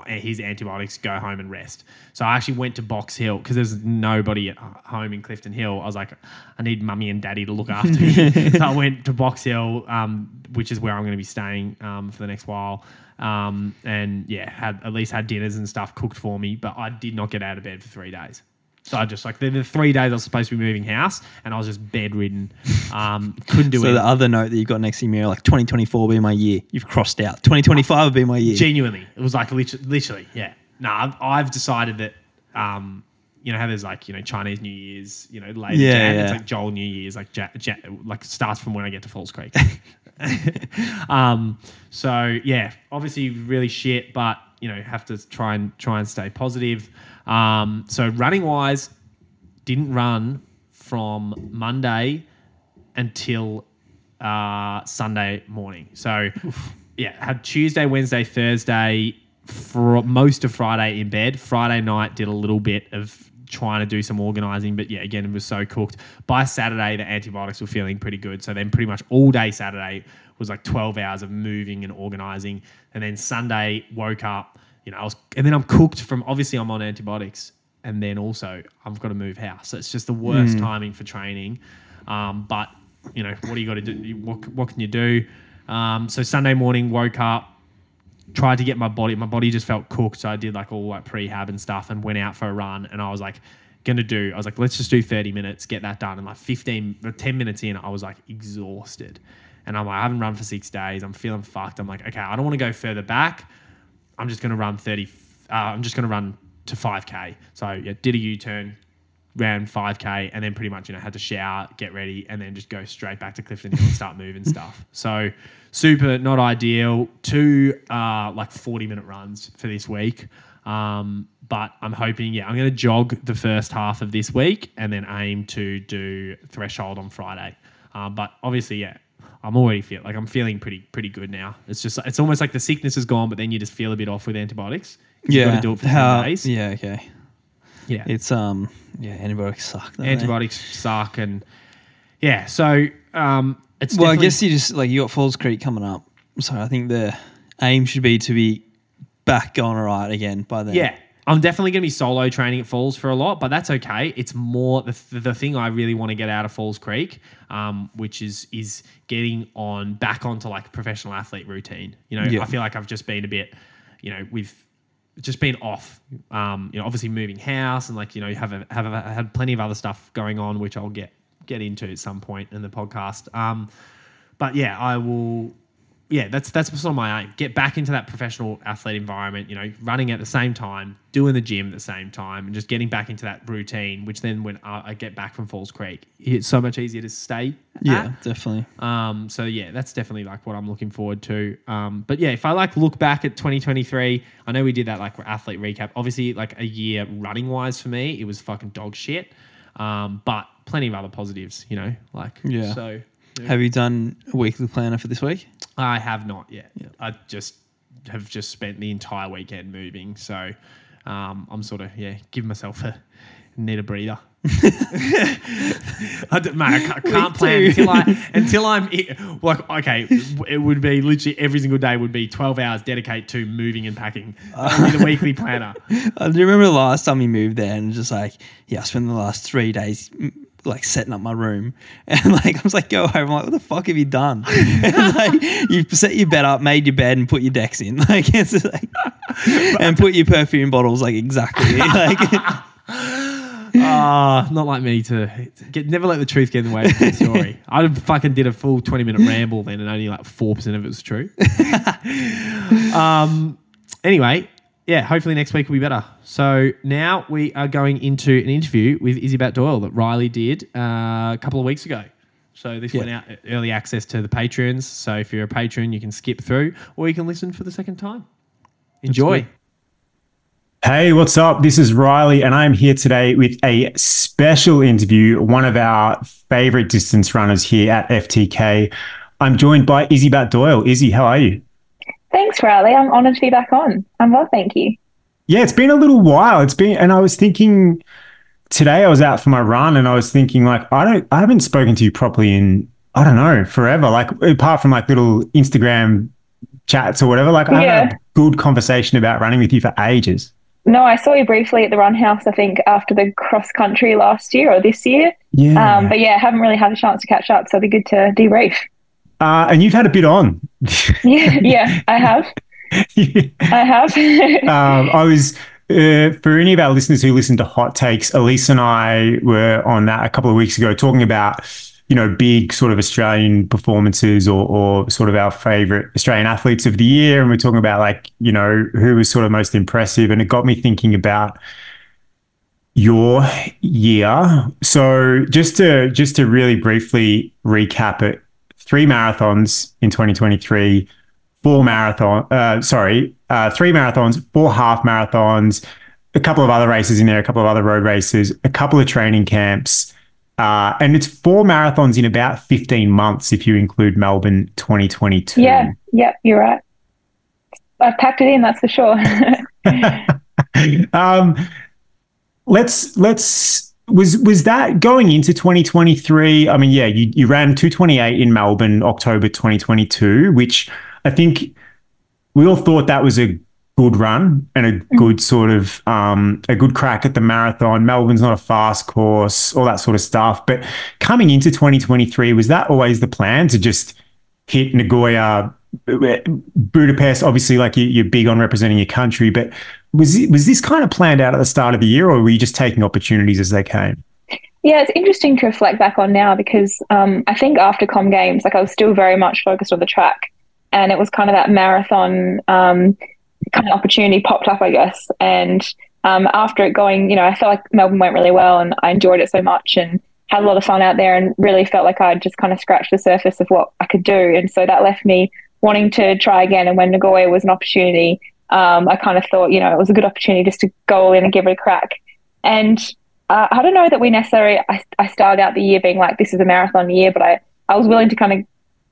Here's antibiotics. Go home and rest. So I actually went to Box Hill because there's nobody at home in Clifton Hill. I was like, I need mummy and daddy to look after me. <laughs> so I went to Box Hill, um, which is where I'm going to be staying um, for the next while. Um, and yeah, had at least had dinners and stuff cooked for me, but I did not get out of bed for three days. So I just like the, the three days I was supposed to be moving house, and I was just bedridden. Um, couldn't do it. So the other note that you've got next to your mirror, like 2024 will be my year. You've crossed out. 2025 will be my year. Genuinely, it was like literally, literally yeah. No, I've, I've decided that, um, you know how there's like you know Chinese New Year's, you know later Yeah, Jan, yeah. it's like Joel New Year's, like ja, ja, like starts from when I get to Falls Creek. <laughs> um, so yeah, obviously really shit, but you know have to try and try and stay positive. Um, so running wise, didn't run from Monday until uh, Sunday morning. So, yeah, had Tuesday, Wednesday, Thursday, for most of Friday in bed. Friday night did a little bit of trying to do some organizing, but yeah, again, it was so cooked. By Saturday, the antibiotics were feeling pretty good. So then, pretty much all day Saturday was like 12 hours of moving and organizing. And then Sunday, woke up, you know, I was, and then I'm cooked from obviously I'm on antibiotics. And then also, I've got to move house. So it's just the worst timing for training. Um, but you know, what do you got to do? What, what can you do? Um, so Sunday morning, woke up, tried to get my body. My body just felt cooked, so I did like all like prehab and stuff, and went out for a run. And I was like, gonna do. I was like, let's just do thirty minutes, get that done. And like fifteen or ten minutes in, I was like exhausted, and I'm like, I haven't run for six days. I'm feeling fucked. I'm like, okay, I don't want to go further back. I'm just gonna run thirty. Uh, I'm just gonna run to five k. So yeah, did a U turn, ran 5k and then pretty much you know had to shower get ready and then just go straight back to clifton hill and start <laughs> moving stuff so super not ideal two uh, like 40 minute runs for this week um, but i'm hoping yeah i'm going to jog the first half of this week and then aim to do threshold on friday um, but obviously yeah I'm already feel like I'm feeling pretty pretty good now. It's just it's almost like the sickness is gone, but then you just feel a bit off with antibiotics. You've got to do it for How- 10 days. Yeah, okay. Yeah, It's um yeah, antibiotics suck. don't they? antibiotics suck and yeah so um it's Well, I definitely- guess you just like you got Falls Creek coming up, so I think the aim should be to be back going alright again by then. yeah i'm definitely going to be solo training at falls for a lot but that's okay it's more the, the thing i really want to get out of falls creek um, which is is getting on back onto like professional athlete routine you know Yeah. i feel like i've just been a bit you know with just been off um, you know obviously moving house and like you know you have a, have a, had plenty of other stuff going on which i'll get get into at some point in the podcast um, but yeah, I will. Yeah, that's that's sort of my aim. Get back into that professional athlete environment. You know, running at the same time, doing the gym at the same time, and just getting back into that routine. Which then, when I, I get back from Falls Creek, it's so much easier to stay. Yeah, at. definitely. Um, so yeah, that's definitely like what I'm looking forward to. Um, but yeah, if I like look back at 2023, I know we did that like athlete recap. Obviously, like a year running wise for me, it was fucking dog shit. Um, but plenty of other positives, you know, like Yeah. So yeah. Have you done a weekly planner for this week? I have not yet. I just have just spent the entire weekend moving, so um, I'm sort of yeah, giving myself a need a breather. <laughs> I don't, mate, I can't, I can't plan until I until I'm i- like okay. It would be literally every single day would be 12 hours dedicated to moving and packing. Be the <laughs> weekly planner. Uh, do you remember the last time we moved there and just like, yeah, I spent the last three days like setting up my room <laughs> and like I was like, go home. I'm like, what the fuck have you done? <laughs> and like you've set your bed up, made your bed, and put your decks in, <laughs> like it's like, and put your perfume bottles like exactly like. Ah, not like me to get. Never let the truth get in the way of the story. I fucking did a full twenty minute ramble then, and only like four percent of it was true. um, anyway, yeah, hopefully next week will be better. So now we are going into an interview with Izzi Batt-Doyle that Riley did uh, a couple of weeks ago. So this Yeah. went out early access to the patrons. So if you're a patron, you can skip through or you can listen for the second time. Enjoy. Hey, what's up? This is Riley, and I'm here today with a special interview. One of our favorite distance runners here at FTK. I'm joined by Izzy Bat Doyle. Izzi, how are you? Thanks, Riley. I'm honoured to be back on. I'm well, thank you. Yeah, it's been a little while. It's been, and I was thinking today I was out for my run, and I was thinking like I don't, I haven't spoken to you properly in I don't know forever. Like apart from like little Instagram chats or whatever. Like I haven't had a good conversation about running with you for ages. No, I saw you briefly at the Run House, I think, after the cross country last year or this year. Yeah. Um, but yeah, haven't really had a chance to catch up, so it'd be good to debrief. Uh, and you've had a bit on. <laughs> Yeah, yeah, I have. <laughs> I have. <laughs> um, I was uh, for any of our listeners who listen to Hot Takes. Elise and I were on that a couple of weeks ago, talking about you know big sort of Australian performances or, or sort of our favorite Australian athletes of the year, and we're talking about like you know who was sort of most impressive, and it got me thinking about your year. So just to just to really briefly recap it, three marathons in 2023 four marathon, uh, sorry, uh, three marathons, four half marathons, a couple of other races in there, a couple of other road races, a couple of training camps. Uh, and it's four marathons in about 15 months if you include Melbourne 2022. yeah, yeah, you're right. I've packed it in, that's for sure. <laughs> <laughs> um, let's let's was was that going into 2023? I mean, yeah, you you ran 228 in Melbourne October 2022, which I think we all thought that was a good run and a good sort of um, a good crack at the marathon. Melbourne's not a fast course, all that sort of stuff. But coming into 2023, was that always the plan to just hit Nagoya, Budapest? Obviously, like you, you're big on representing your country, but was was this kind of planned out at the start of the year, or were you just taking opportunities as they came? Yeah, it's interesting to reflect back on now because um, I think after Com Games, like I was still very much focused on the track, and it was kind of that marathon um, kind of opportunity popped up, I guess. And um, after it going, you know, I felt like Melbourne went really well, and I enjoyed it so much, and had a lot of fun out there, and really felt like I'd just kind of scratched the surface of what I could do, and so that left me wanting to try again. And when Nagoya was an opportunity, um, I kind of thought, you know, it was a good opportunity just to go in and give it a crack. And uh, I don't know that we necessarily, I, I started out the year being like, this is a marathon year, but I, I was willing to kind of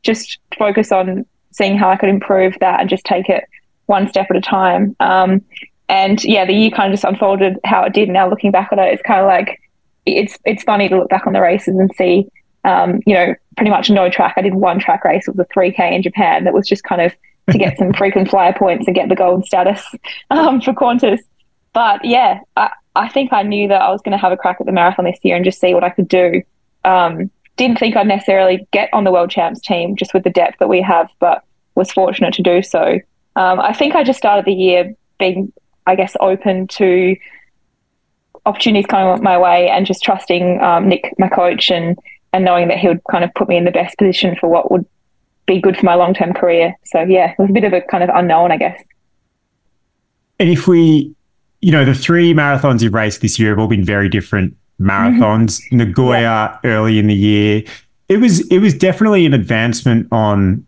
just focus on seeing how I could improve that and just take it one step at a time. Um, and yeah, the year kind of just unfolded how it did. Now looking back at it, it's kind of like, it's, it's funny to look back on the races and see, um, you know, pretty much no track. I did one track race. It was a 3K in Japan that was just kind of to get some <laughs> frequent flyer points and get the gold status um, for Qantas. But yeah, I, I think I knew that I was going to have a crack at the marathon this year and just see what I could do. Um, didn't think I'd necessarily get on the world champs team just with the depth that we have, but was fortunate to do so. Um, I think I just started the year being, I guess, open to opportunities coming my way and just trusting um, Nick, my coach, and and knowing that he would kind of put me in the best position for what would be good for my long term career. So yeah, it was a bit of a kind of unknown, I guess. And if we, you know, the three marathons you've raced this year have all been very different mm-hmm. marathons. Nagoya yeah. early in the year, it was it was definitely an advancement on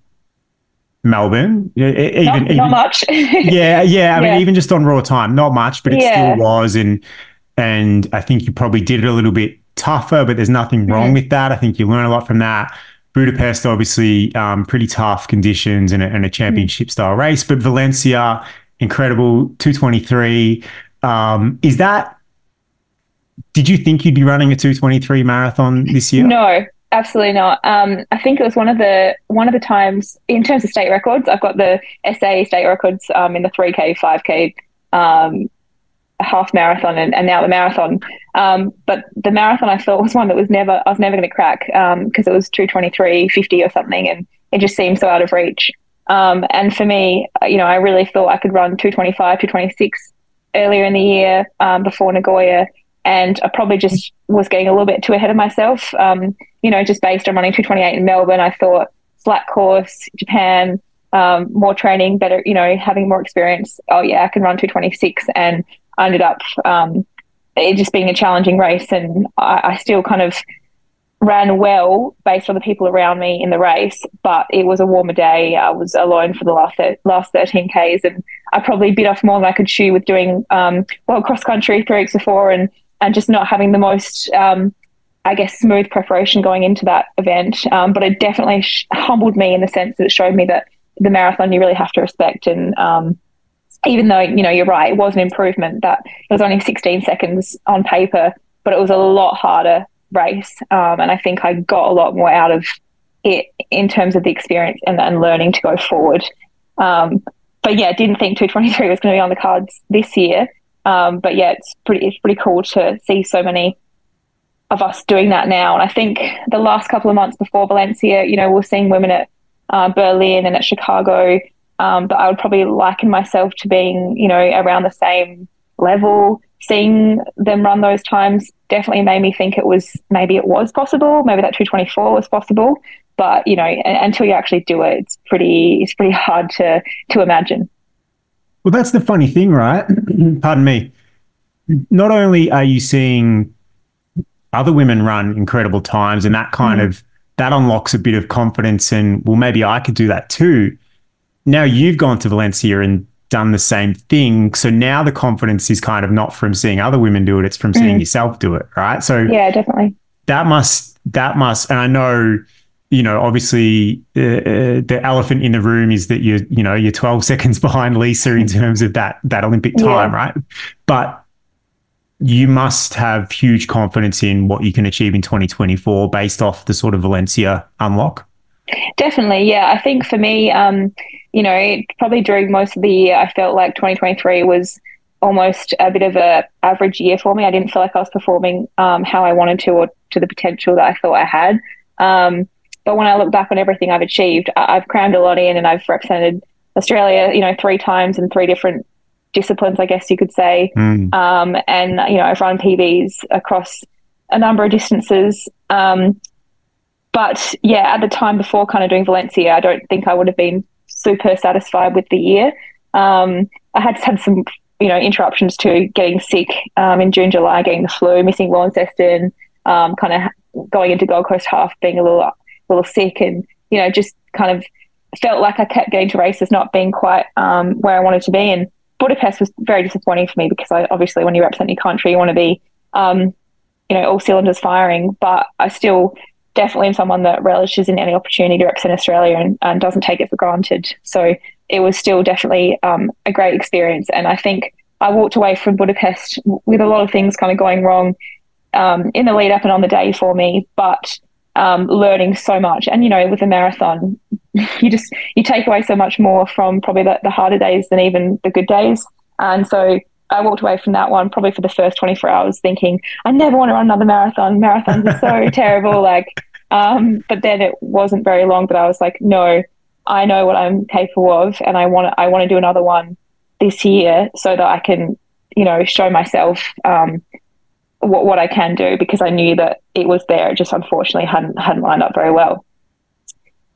Melbourne. Even, not, even not much. <laughs> yeah, yeah. I mean, even just on raw time, not much, but it Yeah. still was. And and I think you probably did it a little bit tougher, but there's nothing wrong with that. I think you learn a lot from that. Budapest, obviously, um, pretty tough conditions and a, and a championship style race, but Valencia, incredible, 223. Um, is that, did you think you'd be running a 223 marathon this year? No, absolutely not. Um, I think it was one of the one of the times in terms of state records. I've got the SA state records um, in the three k, five k, um, half marathon, and, and now the marathon. Um, but the marathon I thought <laughs> was one that was never I was never going to crack because it was two twenty three fifty or something, and it just seemed so out of reach. Um, and for me, you know, I really thought I could run two twenty five, two twenty six earlier in the year um, before Nagoya and I probably just was getting a little bit too ahead of myself. Um, you know, just based on running 228 in Melbourne, I thought flat course, Japan, um, more training, better, you know, having more experience. Oh yeah, I can run 226, and I ended up um, it just being a challenging race, and I, I still kind of ran well based on the people around me in the race, but it was a warmer day. I was alone for the last last 13 Ks, and I probably bit off more than I could chew with doing um, well cross country three weeks before, and and just not having the most, um, I guess, smooth preparation going into that event. Um, but it definitely sh- humbled me in the sense that it showed me that the marathon you really have to respect and. Even though you know you're right, it was an improvement that it was only 16 seconds on paper, but it was a lot harder race. Um, and I think I got a lot more out of it in terms of the experience and, and learning to go forward. Um, but yeah, didn't think 223 was going to be on the cards this year. Um, but yeah, it's pretty it's pretty cool to see so many of us doing that now. And I think the last couple of months before Valencia, you know, we're seeing women at uh, Berlin and at Chicago. Um, but I would probably liken myself to being, you know, around the same level seeing them run those times definitely made me think it was maybe it was possible, maybe that 224 was possible. But you know, until you actually do it, it's pretty it's pretty hard to to imagine. Well, that's the funny thing, right? <clears throat> Pardon me. Not only are you seeing other women run incredible times, and that kind mm. of that unlocks a bit of confidence, and well, maybe I could do that too. Now you've gone to Valencia and done the same thing. So now the confidence is kind of not from seeing other women do it, it's from seeing mm. yourself do it, right? So Yeah, definitely. That must that must and I know you know, obviously, uh, uh, the elephant in the room is that you're, you know, you're 12 <laughs> seconds behind Lisa in terms of that that Olympic time, yeah. right? But you must have huge confidence in what you can achieve in 2024 based off the sort of Valencia unlock. Definitely, yeah. I think for me, um, you know, probably during most of the year, I felt like 2023 was almost a bit of a average year for me. I didn't feel like I was performing um, how I wanted to or to the potential that I thought I had. Um, but when I look back on everything I've achieved, I- have crammed a lot in and I've represented Australia, you know, three times in three different disciplines, I guess you could say. Mm. Um, and, you know, I've run PBs across a number of distances. Um, but yeah, at the time before kind of doing Valencia, I don't think I would have been super satisfied with the year. Um, I had had some, you know, interruptions to getting sick um, in June, July, getting the flu, missing Launceston, um, kind of going into Gold Coast half, being a little, a little sick, and you know, just kind of felt like I kept getting to races, not being quite um, where I wanted to be. And Budapest was very disappointing for me because I obviously, when you represent your country, you want to be, um, you know, all cylinders firing. But I still definitely am someone that relishes in any opportunity to represent Australia and, and doesn't take it for granted. So it was still definitely um, a great experience. And I think I walked away from Budapest with a lot of things kind of going wrong um, in the lead up and on the day for me, but um, learning so much. And, you know, with a marathon, <laughs> you just, you take away so much more from probably the, the harder days than even the good days. And so I walked away from that one probably for the first 24 hours thinking, I never want to run another marathon. Marathons are so <laughs> terrible. Like, um, but then it wasn't very long that I was like, no, I know what I'm capable of, and I want to, I want to do another one this year so that I can, you know, show myself um, what what I can do because I knew that it was there. It just unfortunately hadn't hadn't lined up very well.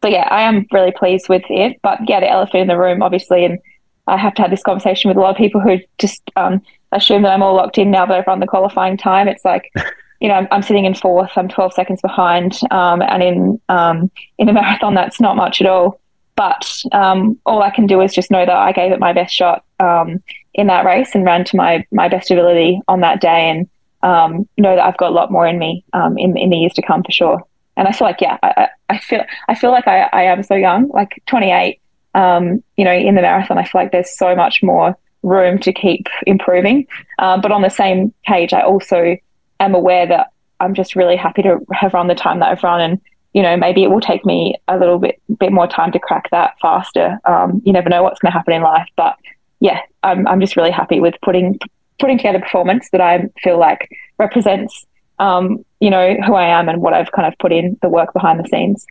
So yeah, I am really pleased with it. But yeah, the elephant in the room, obviously, and I have to have this conversation with a lot of people who just um, assume that I'm all locked in now that I've run the qualifying time. It's like <laughs> you know, I'm, I'm, sitting in fourth. I'm 12 seconds behind, um, and in um, in a <laughs> marathon, that's not much at all. But um, all I can do is just know that I gave it my best shot um, in that race and ran to my my best ability on that day, and um, know that I've got a lot more in me um, in in the years to come for sure. And I feel like, yeah, I, I feel I feel like I, I am so young, like 28. You know, in the marathon, I feel like there's so much more room to keep improving. Uh, but on the same page, I also am aware that I'm just really happy to have run the time that I've run, and you know maybe it will take me a little bit bit more time to crack that faster. Um, you never know what's going to happen in life, but yeah, I'm I'm just really happy with putting putting together performance that I feel like represents um, you know who I am and what I've kind of put in the work behind the scenes.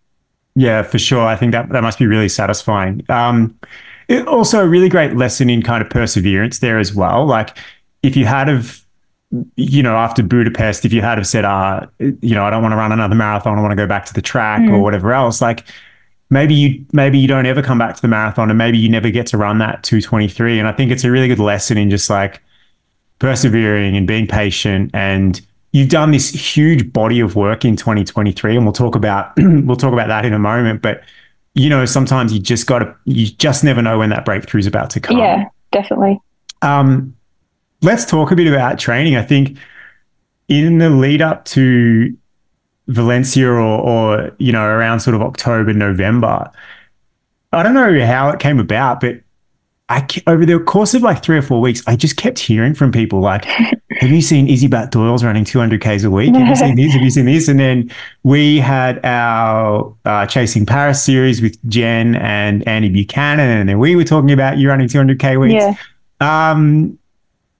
Yeah, for sure. I think that that must be really satisfying. Um, it, also, a really great lesson in kind of perseverance there as well. Like if you had of you know, after Budapest, if you had have said, uh, you know, I don't want to run another marathon, I want to go back to the track mm. or whatever else, like maybe you maybe you don't ever come back to the marathon and maybe you never get to run that 223 and i think it's a really good lesson in just like persevering and being patient and you've done this huge body of work in 2023 and we'll talk about <clears throat> we'll talk about that in a moment but you know sometimes you just got to you just never know when that breakthrough is about to come Yeah, definitely. um, let's talk a bit about training. I think in the lead up to Valencia or, or you know around sort of October, November, I don't know how it came about, but I over the course of like three or four weeks, I just kept hearing from people like, <laughs> "Have you seen Izzi Batt-Doyle's running 200 k's a week? Have you seen this? Have you seen this?" And then we had our uh, Chasing Paris series with Jen and Andy Buchanan, and then we were talking about you running 200k weeks. Yeah. Um,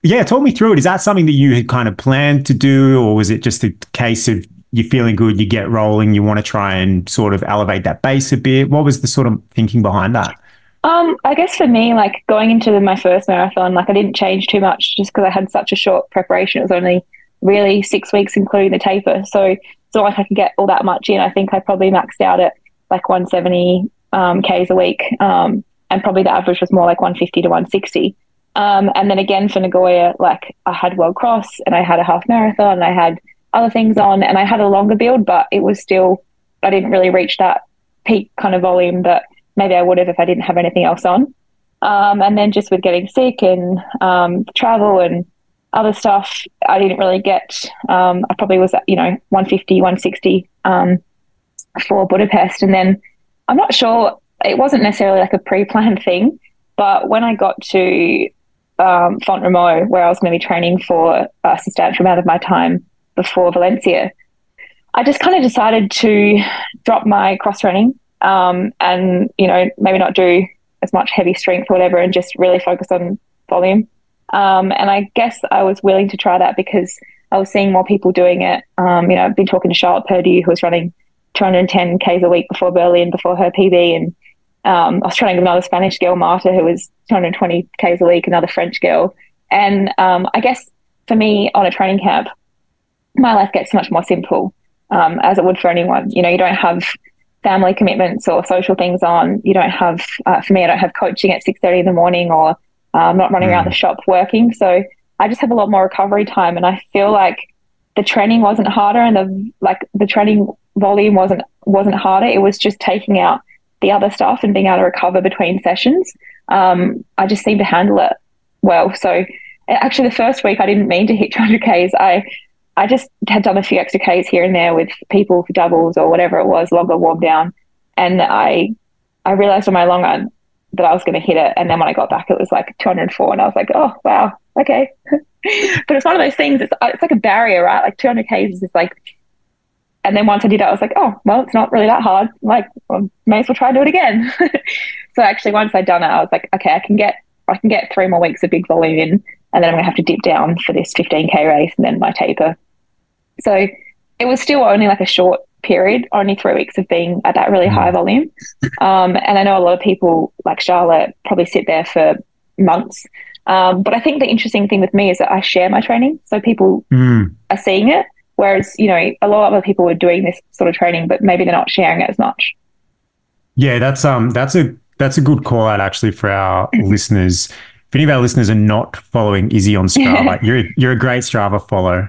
yeah, talk me through it. Is that something that you had kind of planned to do, or was it just a case of you're feeling good, you get rolling, you want to try and sort of elevate that base a bit? What was the sort of thinking behind that? Um, I guess for me, like going into my first marathon, like I didn't change too much just because I had such a short preparation. It was only really six weeks, including the taper. So it's not like I could get all that much in. I think I probably maxed out at like 170 um, Ks a week. Um, and probably the average was more like 150 to 160. Um, and then again for Nagoya, like I had World Cross and I had a half marathon and I had other things on and I had a longer build, but it was still, I didn't really reach that peak kind of volume that maybe I would have if I didn't have anything else on. Um, and then just with getting sick and um, travel and other stuff, I didn't really get, um, I probably was, you know, 150, 160 um, for Budapest. And then I'm not sure, it wasn't necessarily like a pre planned <laughs> thing, but when I got to um, Font Romeu, where I was going to be training for a substantial amount of my time before Valencia, I just kind of decided to drop my cross training um, and you know maybe not do as much heavy strength or whatever and just really focus on volume. Um, and i guess i was willing to try that because i was seeing more people doing it. Um, you know i've been talking to charlotte purdue who was running 210 ks a week before berlin before her pb and um, i was training with another spanish girl marta who was 220 ks a week another french girl. And um, i guess for me on a training camp my life gets much more simple um, as it would for anyone. You know you don't have family commitments or social things on. You don't have, uh, for me, I don't have coaching at six thirty in the morning, or uh, I'm not running around the shop working. So I just have a lot more recovery time, and I feel like the training wasn't harder, and the like the training volume wasn't wasn't harder. It was just taking out the other stuff and being able to recover between sessions. Um, I just seemed to handle it well. So actually, the first week I didn't mean to hit 200 k's. I I just had done a few extra Ks here and there with people for doubles or whatever it was, longer warm down. And I I realized on my long run that I was going to hit it. And then when I got back, it was like 204. And I was like, oh, wow, okay. <laughs> but it's one of those things, it's, it's like a barrier, right? Like 200 Ks is just like, and then once I did it, I was like, oh, well, it's not really that hard. Like, well, may as well try and do it again. <laughs> so actually, once I'd done it, I was like, okay, I can get, I can get three more weeks of big volume in, and then I'm going to have to dip down for this 15k race and then my taper. So it was still only like a short period, only three weeks of being at that really high volume. Um, and I know a lot of people like Charlotte probably sit there for months. Um, but I think the interesting thing with me is that I share my training, so people Mm. are seeing it. Whereas you know a lot of other people are doing this sort of training, but maybe they're not sharing it as much. Yeah, that's um that's a that's a good call out actually for our <laughs> listeners. If any of our listeners are not following Izzi on Strava, <laughs> you're you're a great Strava follow.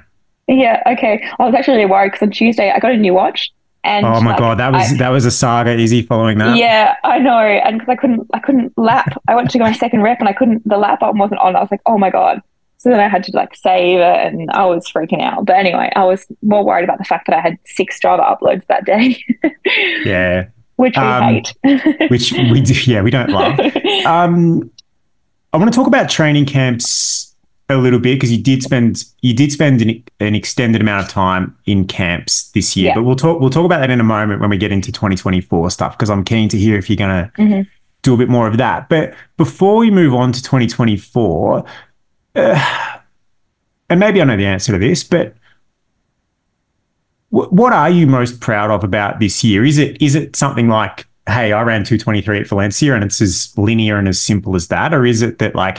Yeah. Okay. I was actually really worried because on Tuesday I got a new watch, and Oh my like, god, that was I- that was a saga. Easy following that. Yeah, I know, and because I couldn't, I couldn't lap. I went to go my second rep, and I couldn't. The lap button wasn't on. I was like, oh my god. So then I had to like save it, and I was freaking out. But anyway, I was more worried about the fact that I had six Strava uploads that day, <laughs> Yeah, which we Um, hate. <laughs> which we do, yeah we don't love. <laughs> Um, I want to talk about training camps a little bit because you did spend you did spend an, an extended amount of time in camps this year, Yeah. but we'll talk we'll talk about that in a moment when we get into 2024 stuff because I'm keen to hear if you're gonna Mhm. do a bit more of that. But before we move on to 2024, uh, and maybe I know the answer to this, but wh- what are you most proud of about this year? Is it is it something like, hey, I ran 223 at Valencia and it's as linear and as simple as that? Or is it that like,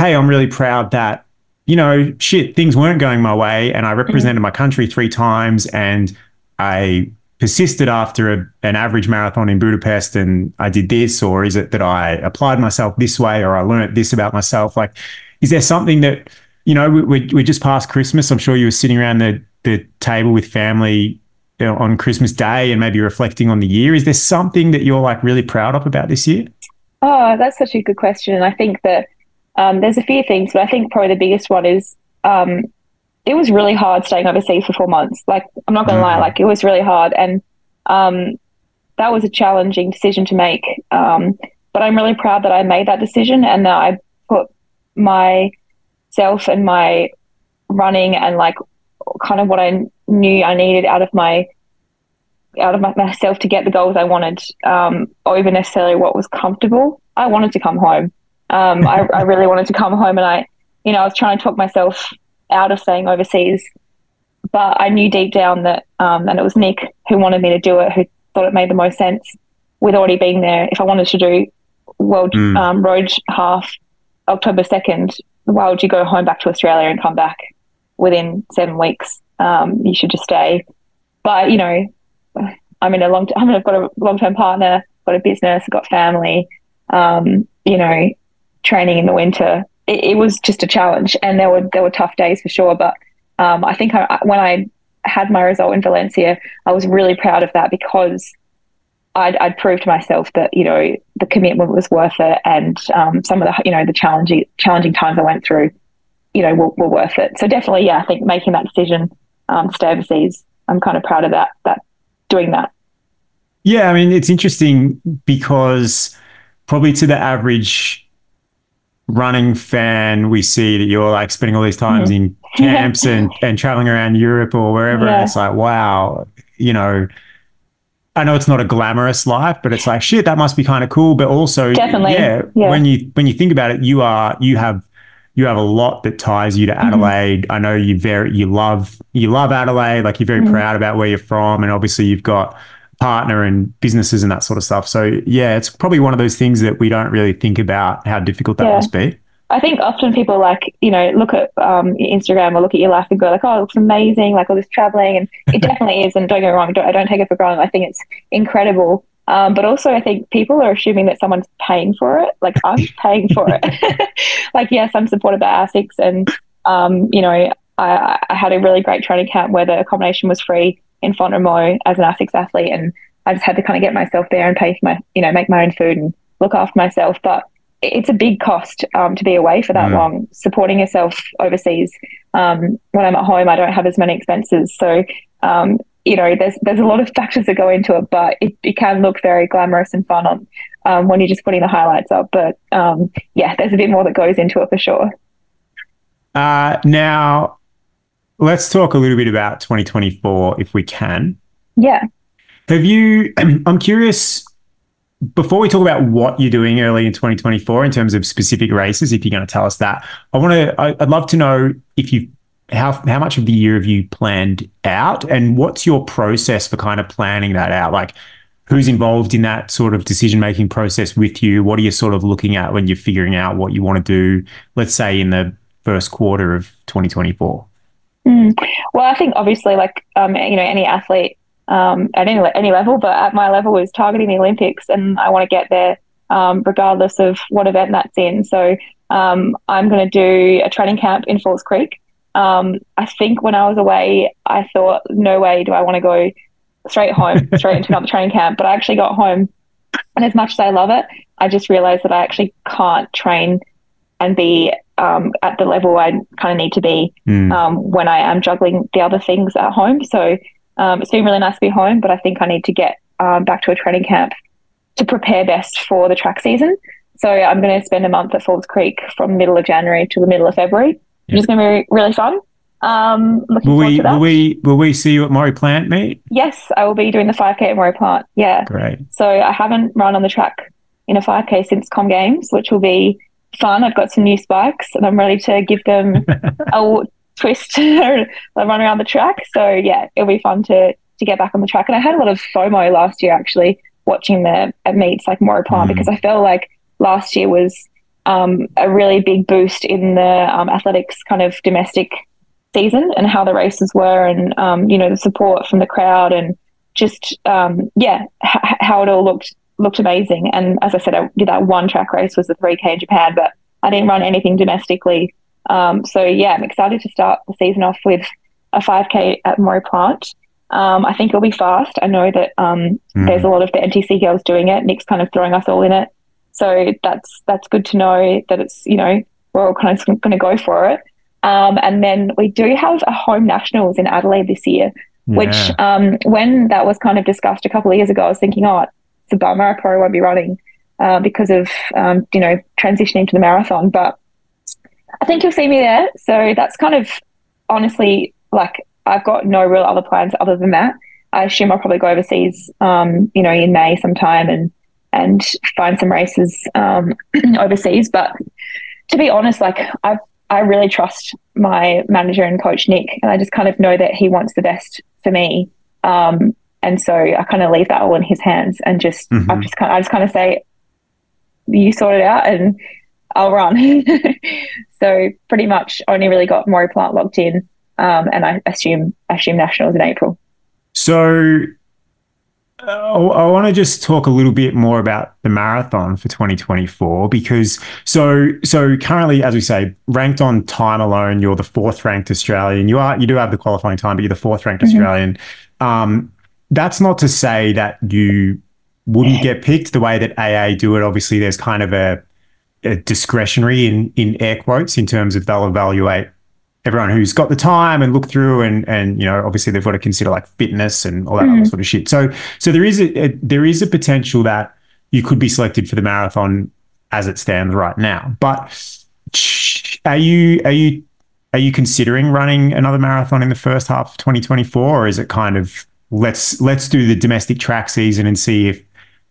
hey, I'm really proud that, you know, shit, things weren't going my way and I mm-hmm. represented my country three times and I persisted after a, an average marathon in Budapest and I did this, or is it that I applied myself this way, or I learned this about myself? Like, is there something that you know we we just past Christmas? I'm sure you were sitting around the the table with family you know, on Christmas Day and maybe reflecting on the year. Is there something that you're like really proud of about this year? Oh, that's such a good question. I think that um, there's a few things, but I think probably the biggest one is um, it was really hard staying overseas for four months. Like, I'm not going to lie, like, it was really hard. And um, that was a challenging decision to make. Um, but I'm really proud that I made that decision and that I put myself and my running and like kind of what I knew I needed out of my out of myself to get the goals I wanted um, over necessarily what was comfortable. I wanted to come home. Um, I, I, really wanted to come home, and I, you know, I was trying to talk myself out of staying overseas, but I knew deep down that, um, and it was Nick who wanted me to do it, who thought it made the most sense with already being there. If I wanted to do World mm. Road Half October second, why would you go home back to Australia and come back within seven weeks? Um, you should just stay. But you know, I'm in a long. T- I mean, I've got a long term partner, got a business, got family. Um, you know, training in the winter. It, it, was just a challenge, and there were there were tough days for sure. But um, I think I, when I had my result in Valencia, I was really proud of that because I'd, I'd proved to myself that you know the commitment was worth it, and um, some of the you know the challenging challenging times I went through, you know, were, were worth it. So definitely, yeah, I think making that decision um, to stay overseas, I'm kind of proud of that that doing that. Yeah, I mean, it's interesting because probably to the average running fan, we see that you're like spending all these times mm-hmm. in <laughs> camps and, and traveling around Europe or wherever. Yeah. And it's like, wow, you know, I know it's not a glamorous life, but it's like shit. That must be kind of cool. But also, definitely, yeah, yeah, When you when you think about it, you are you have you have a lot that ties you to mm-hmm. Adelaide. Mm-hmm. I know you very you love you love Adelaide. Like you're very mm-hmm. proud about where you're from, and obviously you've got partner and businesses and that sort of stuff. So yeah, it's probably one of those things that we don't really think about how difficult that yeah. must be. I think often people like, you know, look at um, Instagram or look at your life and go like, oh, it looks amazing, like all this traveling. And it <laughs> definitely is. And don't get me wrong, don't, I don't take it for granted. I think it's incredible. Um, but also, I think people are assuming that someone's paying for it. Like I'm <laughs> paying for it. <laughs> like yes, I'm supported by ASICS, and um, you know, I, I, had a really great training camp where the accommodation was free in Font Romeu as an ASICS athlete, and I just had to kind of get myself there and pay for my, you know, make my own food and look after myself. But it's a big cost um, to be away for that mm. long. Supporting yourself overseas. Um, when I'm at home, I don't have as many expenses, so um, you know, there's there's a lot of <laughs> factors that go into it, but it, it can look very glamorous and fun on um, when you're just putting the highlights up. But um, yeah, there's a bit more that goes into it for sure. Uh, now, let's talk a little bit about 2024 if we can. Yeah. Have you? <clears throat> I'm curious. Before we talk about what you're doing early in 2024 in terms of specific races, if you're going to tell us that, I want to. I'd love to know if you've how how much of the year have you planned out, and what's your process for kind of planning that out? Like, who's involved in that sort of decision making process with you? What are you sort of looking at when you're figuring out what you want to do? Let's say in the first quarter of 2024. Mm. Well, I think obviously, like um, you know, any athlete um, at any any level, but at my level is targeting the Olympics, and I want to get there um, regardless of what event that's in. So um, I'm going to do a training camp in Falls Creek um, I think when I was away, I thought, no way do I want to go straight home, <laughs> straight into another training camp. But I actually got home, and as much as I love it, I just realized that I actually can't train and be um, at the level I kind of need to be mm. um, when I am juggling the other things at home. So um, it's been really nice to be home, but I think I need to get um, back to a training camp to prepare best for the track season. So I'm going to spend a month at Falls Creek from middle of January to the middle of February which is going to be really fun. Um, looking will we, to that. Will we, will we see you at Maurie Plant, mate? Yes, I will be doing the 5K at Maurie Plant. Yeah. Great. So I haven't run on the track in a 5K since Com Games, which will be fun. I've got some new spikes and I'm ready to give them <laughs> a twist <laughs> and run around the track. So yeah, it'll be fun to, to get back on the track. And I had a lot of FOMO last year actually watching the meets like Maurie Plant mm. because I felt like last year was um, a really big boost in the um, athletics kind of domestic season and how the races were and um, you know the support from the crowd and just um, yeah, h- how it all looked looked amazing. And as I said, I did that one track race was the 3K in Japan, but I didn't run anything domestically. Um, so yeah, I'm excited to start the season off with a 5K at Maurie Plant. Um, I think it'll be fast. I know that um, mm. there's a lot of the NTC girls doing it. Nick's kind of throwing us all in it, so that's that's good to know that it's you know we're all kind of going to go for it. Um, and then we do have a home nationals in Adelaide this year, yeah. which um, when that was kind of discussed a couple of years ago, I was thinking, oh, a bummer. I probably won't be running uh, because of um, you know transitioning to the marathon, but I think you'll see me there. So that's kind of honestly like I've got no real other plans other than that. I assume I'll probably go overseas, um, you know, in May sometime and and find some races um, <clears throat> overseas. But to be honest, like I I really trust my manager and coach Nick, and I just kind of know that he wants the best for me. Um, and so I kind of leave that all in his hands, and just mm-hmm. I just kind of, I just kind of say, you sort it out, and I'll run. <laughs> so pretty much only really got Maurie Plant locked in, um, and I assume assume nationals in April. So uh, I want to just talk a little bit more about the marathon for 2024 because so so currently, as we say, ranked on time alone, you're the fourth ranked Australian. You are you do have the qualifying time, but you're the fourth ranked mm-hmm. Australian. Um, that's not to say that you wouldn't get picked the way that AA do it. Obviously, there's kind of a discretionary in in air quotes in terms of they'll evaluate everyone who's got the time and look through and and you know obviously they've got to consider like fitness and all that mm. other sort of shit. So so there is a, a, there is a potential that you could be selected for the marathon as it stands right now. But are you are you are you considering running another marathon in the first half of 2024 or is it kind of let's let's do the domestic track season and see if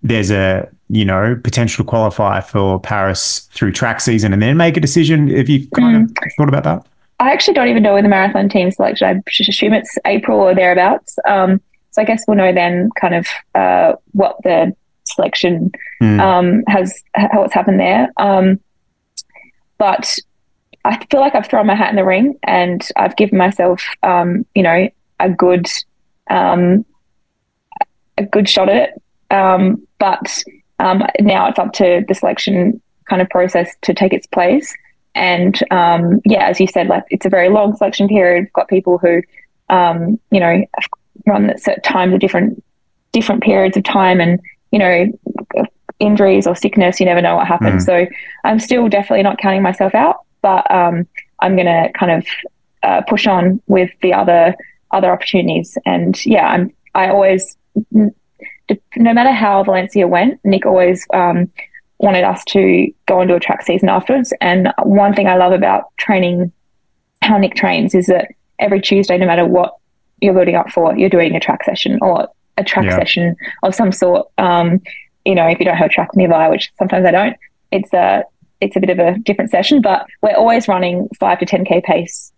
there's a you know potential to qualify for Paris through track season and then make a decision. Have you kind mm. of thought about that? I actually don't even know when the marathon team selection. I should assume it's April or thereabouts. Um, so I guess we'll know then kind of uh, what the selection mm. um, has how it's happened there. Um, but I feel like I've thrown my hat in the ring and I've given myself, um, you know, a good um, a good shot at it. Um, but um, now it's up to the selection kind of process to take its place. And um, yeah, as you said, like it's a very long selection period. We've got people who, um, you know, run at certain times of different different periods of time, and you know, injuries or sickness. You never know what happens. Mm. So I'm still definitely not counting myself out, but um, I'm going to kind of uh, push on with the other other opportunities. And yeah, I'm I always no matter how Valencia went, Nick always um, wanted us to go into a track season afterwards. And one thing I love about training, how Nick trains, is that every Tuesday, no matter what you're building up for, you're doing a track session or a track yeah. session of some sort. Um, you know, if you don't have a track nearby, which sometimes I don't, it's a it's a bit of a different session. But we're always running five to ten k pace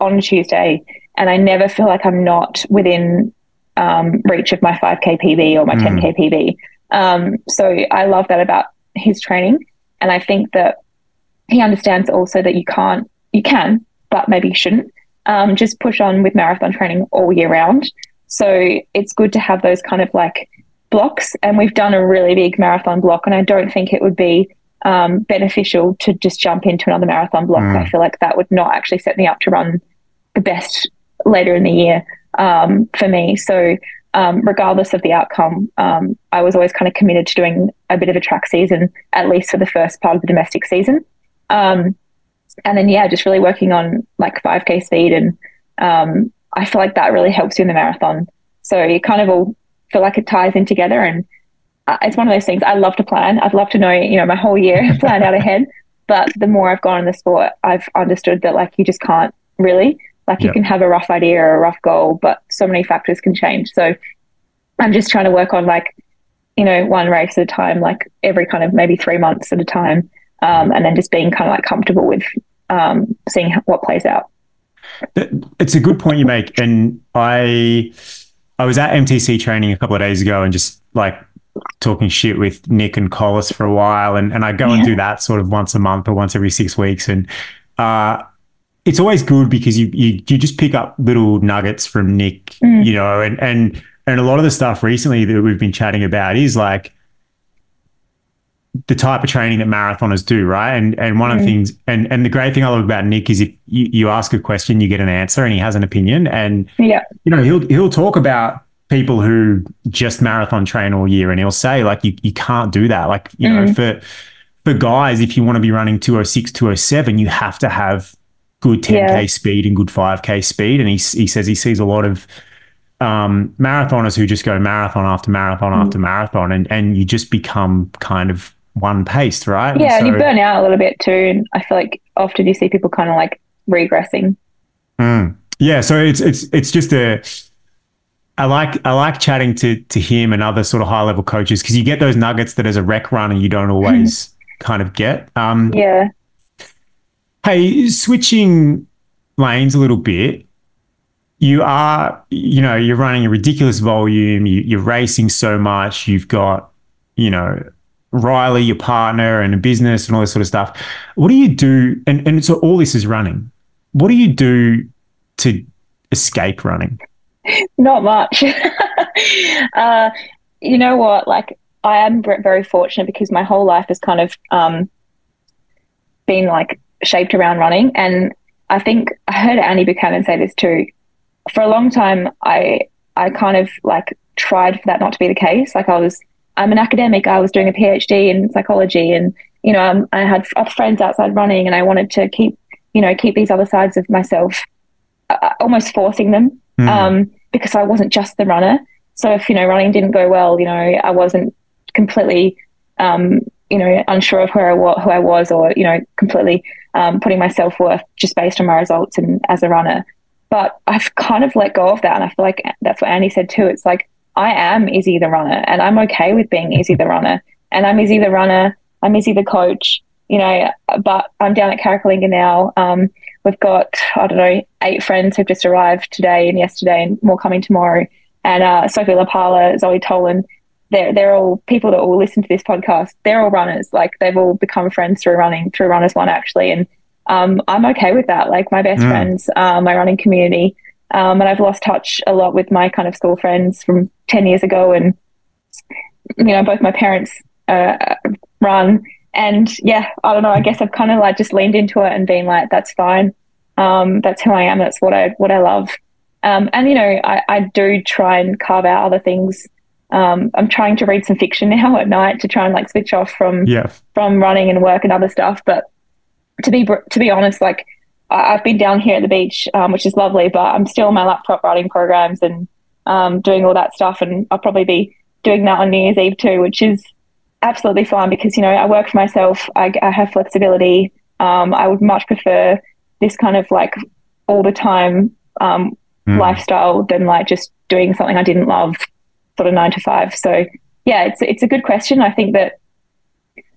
on Tuesday, and I never feel like I'm not within um, reach of my 5k PB or my mm. 10k PB. Um, so I love that about his training, and I think that he understands also that you can't, you can, but maybe you shouldn't. Um, just push on with marathon training all year round. So it's good to have those kind of like blocks, and we've done a really big marathon block, and I don't think it would be um, beneficial to just jump into another marathon block. Mm. I feel like that would not actually set me up to run the best later in the year um, for me. So, um, regardless of the outcome, um, I was always kind of committed to doing a bit of a track season, at least for the first part of the domestic season. Um, and then, yeah, just really working on like 5K speed. And um, I feel like that really helps you in the marathon. So, you kind of all feel like it ties in together. And uh, it's one of those things I love to plan. I'd love to know, you know, my whole year <laughs> planned out ahead. But the more I've gone in the sport, I've understood that like you just can't really. Like you can have a rough idea or a rough goal, but so many factors can change. So I'm just trying to work on like, you know, one race at a time, like every kind of maybe three months at a time. Um, and then just being kind of like comfortable with um, seeing what plays out. It's a good point you make. And I, I was at MTC training a couple of days ago and just like talking shit with Nick and Collis for a while. And, and I go yeah. and do that sort of once a month or once every six weeks. And, uh, it's always good because you, you you just pick up little nuggets from Nick, mm. you know, and and and a lot of the stuff recently that we've been chatting about is like the type of training that marathoners do, right? And and one of the things, and and the great thing I love about Nick is if you, you ask a question, you get an answer, and he has an opinion, and Yeah. you know he'll he'll talk about people who just marathon train all year, and he'll say like you you can't do that, like you know for for guys, if you want to be running 206, 207, you have to have good 10k Yeah. speed and good 5k speed, and he he says he sees a lot of um, marathoners who just go marathon after marathon Mm. after marathon, and and you just become kind of one paced, right? Yeah, and you burn out a little bit too. And I feel like often you see people kind of like regressing. Mm. Yeah, so it's it's it's just a. I like I like chatting to to him and other sort of high level coaches because you get those nuggets that as a rec runner you don't always <laughs> kind of get. Um, Yeah. Hey, switching lanes a little bit. You are, you know, you're running a ridiculous volume. You, you're racing so much. You've got, you know, Riley, your partner, and a business and all this sort of stuff. What do you do? And and so all this is running. What do you do to escape running? Not much. <laughs> uh, you know what? Like, I am very fortunate because my whole life has kind of um, been like shaped around running. And I think I heard Andy Buchanan say this too. For a long time, I I kind of like tried for that not to be the case. Like I was, I'm an academic. I was doing a PhD in psychology, and you know, um, I had friends outside running, and I wanted to keep, you know, keep these other sides of myself, uh, almost forcing them Mm. um, because I wasn't just the runner. So if you know running didn't go well, you know I wasn't completely, um, you know, unsure of who I was, who I was, or you know, completely um, putting my self worth just based on my results and as a runner. But I've kind of let go of that, and I feel like that's what Andy said too. It's like I am Izzi the runner, and I'm okay with being Izzi the runner, and I'm Izzi the runner. I'm Izzi the coach, you know. But I'm down at Carrickalinga now. Um, we've got I don't know eight friends who've just arrived today and yesterday, and more coming tomorrow. And uh, Sophie Lapala, Zoe Tolan, they're they're all people that will listen to this podcast. They're all runners. Like they've all become friends through running, through Runners One actually, and um, I'm okay with that. Like my best Mm. friends, uh, my running community, um, and I've lost touch a lot with my kind of school friends from ten years ago, and you know both my parents uh, run, and yeah, I don't know. I guess I've kind of like just leaned into it and been like, that's fine. Um, that's who I am. That's what I what I love. Um, and you know, I, I do try and carve out other things. Um, I'm trying to read some fiction now <laughs> at night to try and like switch off from Yeah. from running and work and other stuff. But to be to be honest, like I- I've been down here at the beach, um, which is lovely, but I'm still on my laptop writing programs and um, doing all that stuff, and I'll probably be doing that on New Year's Eve too, which is absolutely fine because you know I work for myself. I, I have flexibility. Um, I would much prefer this kind of like all the time um, Mm. lifestyle than like just doing something I didn't love, sort of nine to five. So yeah, it's it's a good question. I think that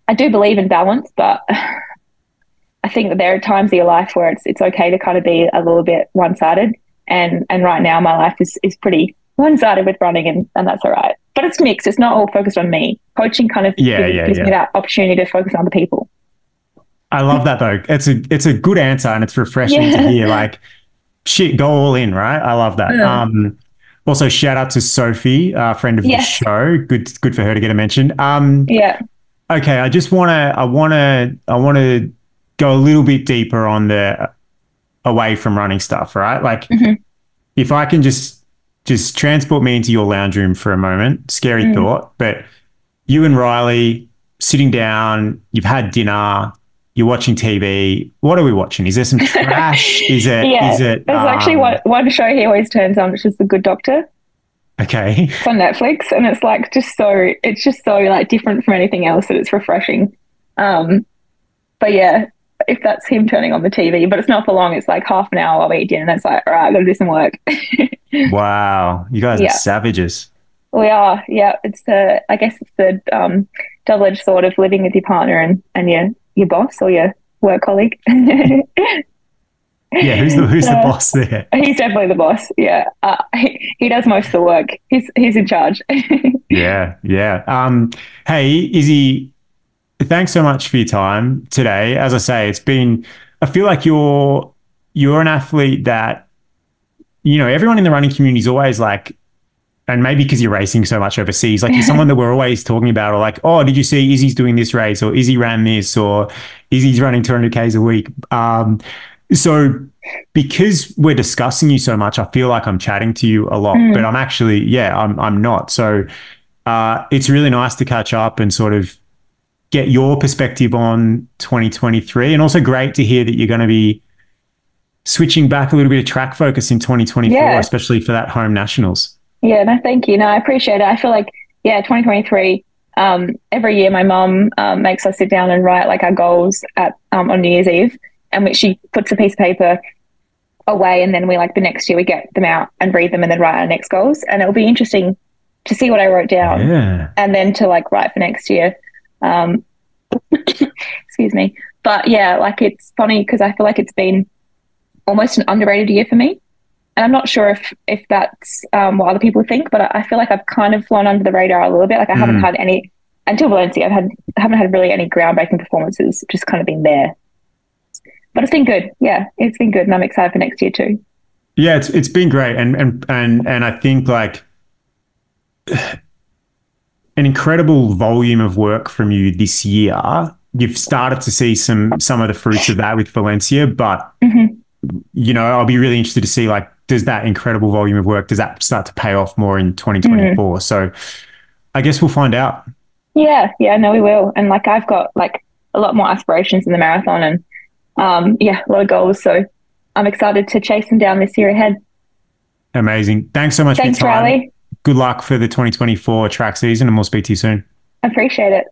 I do believe in balance, but <laughs> I think that there are times in your life where it's it's okay to kind of be a little bit one sided. And and right now my life is is pretty one sided with running and, and that's all right. But it's mixed. It's not all focused on me. Coaching kind of Yeah, gives, yeah, gives me that opportunity to focus on the people. I love that though. It's a it's a good answer and it's refreshing to hear. Like, shit, go all in, right? I love that. Yeah. Um, also, shout out to Sophie, uh, friend of Yes. the show. Good, good for her to get a mention. Um, Yeah. okay, I just want to, I want to, I want to go a little bit deeper on the away from running stuff, right? Like, Mhm. if I can just just transport me into your lounge room for a moment. Scary Mm. thought, but you and Riley sitting down, you've had dinner, you're watching TV. What are we watching? Is there some <laughs> trash? is it? Yeah, Is it? There's actually um, one, one show he always turns on, which is The Good Doctor. Okay. It's on Netflix, and it's like just so it's just so like different from anything else that it's refreshing. Um, but yeah, if that's him turning on the TV, but it's not for long. It's like half an hour. I'll eat dinner, and it's like all right, I got to do some work. <laughs> Wow, you guys Yeah. are savages. we are, yeah. It's the I guess it's the um, double edged sword of living with your partner and and your your boss or your work colleague. Yeah, who's the who's the Uh, boss there? He's definitely the boss. Yeah, uh, he, he does most of the work. He's he's in charge. <laughs> Yeah, yeah. Um, hey, Izzi, thanks so much for your time today. As I say, it's been. I feel like you're you're an athlete that, you know, everyone in the running community is always like and maybe because you're racing so much overseas, like you're someone that we're always talking about, or like, oh, did you see Izzi's doing this race, or Izzi ran this, or Izzi's running 200 k's a week. Um, so because we're discussing you so much, I feel like I'm chatting to you a lot, but I'm actually, yeah, I'm I'm not. So uh, it's really nice to catch up and sort of get your perspective on 2023, and also great to hear that you're going to be switching back a little bit of track focus in 2024, Yeah. especially for that home nationals. Yeah, no, thank you. No, I appreciate it. I feel like, yeah, 2023, um, every year my mum um, makes us sit down and write like our goals at um, on New Year's Eve, and which she puts a piece of paper away, and then we like the next year we get them out and read them, and then write our next goals. And it'll be interesting to see what I wrote down, Yeah. and then to like write for next year. Um, <laughs> excuse me, but yeah, like it's funny because I feel like it's been almost an underrated year for me and I'm not sure if if that's um, what other people think, but I I feel like I've kind of flown under the radar a little bit. Like I haven't Mm. had any until Valencia. I've had I haven't had really any groundbreaking performances. Just kind of been there, but it's been good. Yeah, it's been good, and I'm excited for next year too. Yeah, it's it's been great, and and and and I think like <sighs> an incredible volume of work from you this year. You've started to see some some of the fruits of that with Valencia, but Mhm. you know, I'll be really interested to see like does that incredible volume of work does that start to pay off more in 2024? So I guess we'll find out. Yeah, yeah, no, we will. And like I've got like a lot more aspirations in the marathon, and um, yeah, a lot of goals. So I'm excited to chase them down this year ahead. Amazing. Thanks so much Thanks, for your time. Riley. Good luck for the 2024 track season, and we'll speak to you soon. Appreciate it.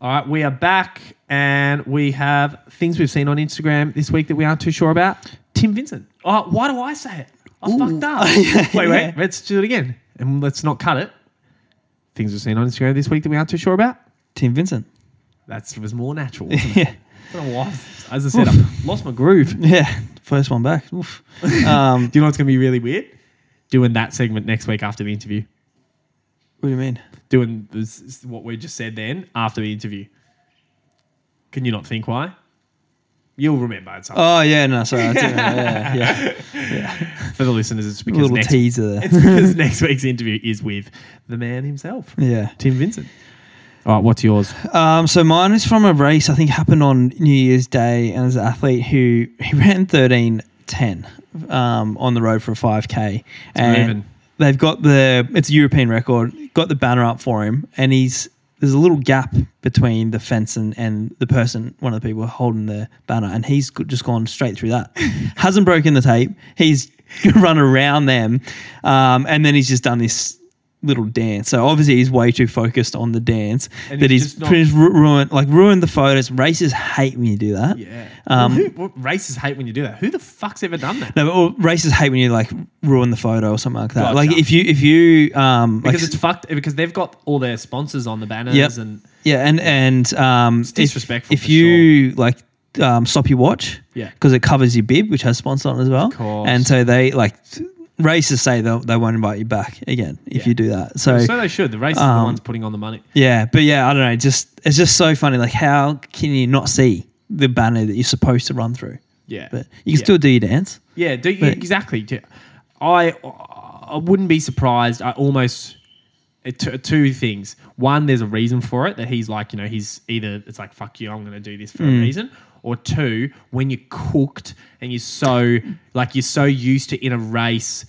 All right, we are back and we have things we've seen on Instagram this week that we aren't too sure about. Tim Vincent. Oh, why do I say it? I fucked up. <laughs> wait, wait, let's do it again. And let's not cut it. Things we've seen on Instagram this week that we aren't too sure about. Tim Vincent. That was more natural. <laughs> Wasn't it? Yeah. I don't know why. As I said, I lost my groove. Yeah. First one back. Oof. <laughs> Um, do you know what's going to be really weird? Doing that segment next week after the interview. what do you mean? Doing this, what we just said then after the interview. Can you not think why? You'll remember at some Oh yeah, no, sorry. I didn't. Yeah, yeah. <laughs> For the listeners, it's because little next, teaser there. <laughs> it's because next week's interview is with the man himself, Yeah. Tim Vincent. All right, what's yours? Um, so mine is from a race I think happened on New Year's Day, and as an athlete who he ran thirteen ten um, on the road for a five k, and moving. they've got the it's a European record, got the banner up for him, and he's there's a little gap between the fence and, and the person, one of the people holding the banner, and he's just gone straight through that. <laughs> Hasn't broken the tape. He's <laughs> run around them, um, and then he's just done this little dance. So obviously he's way too focused on the dance And that he's he's just not- ru- ruined, like ruined the photos. Racers hate when you do that. Yeah. Um, who, what, racists hate when you do that. Who the fuck's ever done that? No, but or racers hate when you like ruin the photo or something like that. Gotcha. Like if you if you um like Because it's fucked. Because they've got all their sponsors on the banners Yep. and Yeah, and and um, if- disrespectful If, for you like um, stop your watch, Yeah. because it covers your bib, which has sponsor on as well. course. And so they like races say they they won't invite you back again if Yeah. you do that. So, so they should. The racists are the um, ones putting on the money. yeah, but yeah, I don't know. Just it's just so funny. Like how can you not see the banner that you're supposed to run through? Yeah. But you can Yeah. still do your dance. Yeah, do, But- exactly. I I wouldn't be surprised. I almost it, t- two things. One, there's a reason for it that he's like, you know, he's either it's like fuck you, I'm going to do this for Mm. a reason, or two, when you're cooked and you're so like you're so used to in a race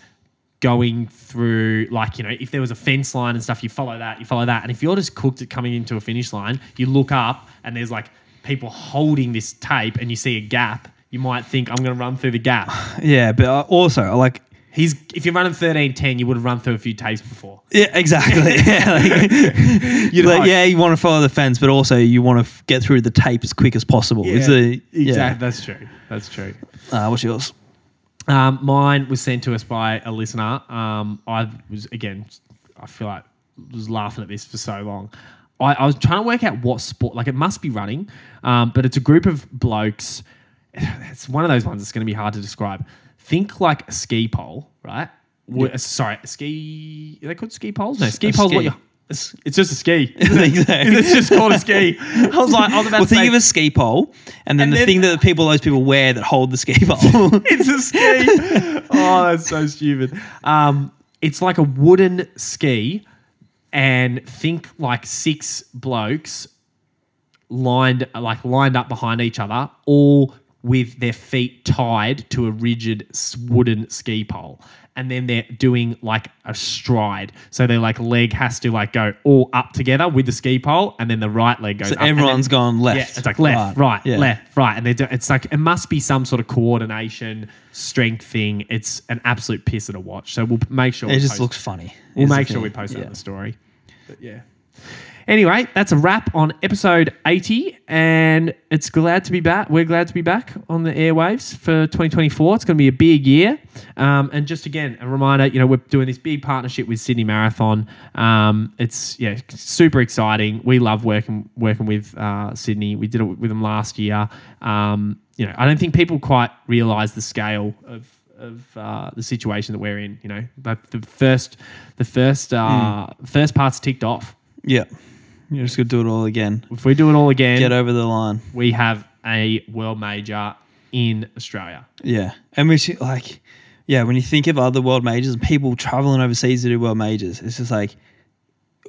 going through like you know if there was a fence line and stuff you follow that you follow that. And if you're just cooked at coming into a finish line you look up and there's like people holding this tape and you see a gap you might think i'm going to run through the gap. <sighs> Yeah, but uh, also like He's if you're running thirteen ten, you would have run through a few tapes before. Yeah, exactly. <laughs> yeah, like, <laughs> like, yeah, you want to follow the fence, but also you want to f- get through the tape as quick as possible. Is the exactly. That's true. That's true. Uh, what's yours? Um, mine was sent to us by a listener. Um, I was again, I feel like was laughing at this for so long. I, I was trying to work out what sport. Like it must be running, um, but it's a group of blokes. <sighs> It's one of those ones that's going to be hard to describe. Think like a ski pole, right? Wo- uh, Sorry, a ski. Are they called ski poles? No, ski A poles. ski. What you? It's, it's just a ski. <laughs> Exactly. it's just called a ski. <laughs> I was like, I was about Well, to say, think of a ski pole, and then And the then- thing that the people, those people wear that hold the ski pole. <laughs> it's a ski. oh, that's so stupid. Um, it's like a wooden ski, and think like six blokes lined like lined up behind each other, all with their feet tied to a rigid wooden ski pole. And then they're doing like a stride. So their like leg has to like go all up together with the ski pole, and then the right leg goes So up. and then- everyone's gone left. yeah, it's like left, right, yeah. left, right, and they do, it's like it must be some sort of coordination, strength thing. It's an absolute pisser to watch. So we'll make sure It just looks funny. We'll make sure thing. we post that in the story. But yeah. Anyway, that's a wrap on episode 80, and it's glad to be back. We're glad to be back on the airwaves for 2024. It's going to be a big year. Um, and just again, a reminder, you know, we're doing this big partnership with Sydney Marathon. Um, it's yeah, super exciting. We love working working with uh, Sydney. We did it with them last year. Um, you know, I don't think people quite realise the scale of of uh, the situation that we're in. You know, but the first the first uh, first part's ticked off. Yeah. You're just to do it all again. If we do it all again, Get over the line. we have a world major in Australia. Yeah. And we should, like, yeah, when you think of other world majors and people traveling overseas to do world majors, it's just like,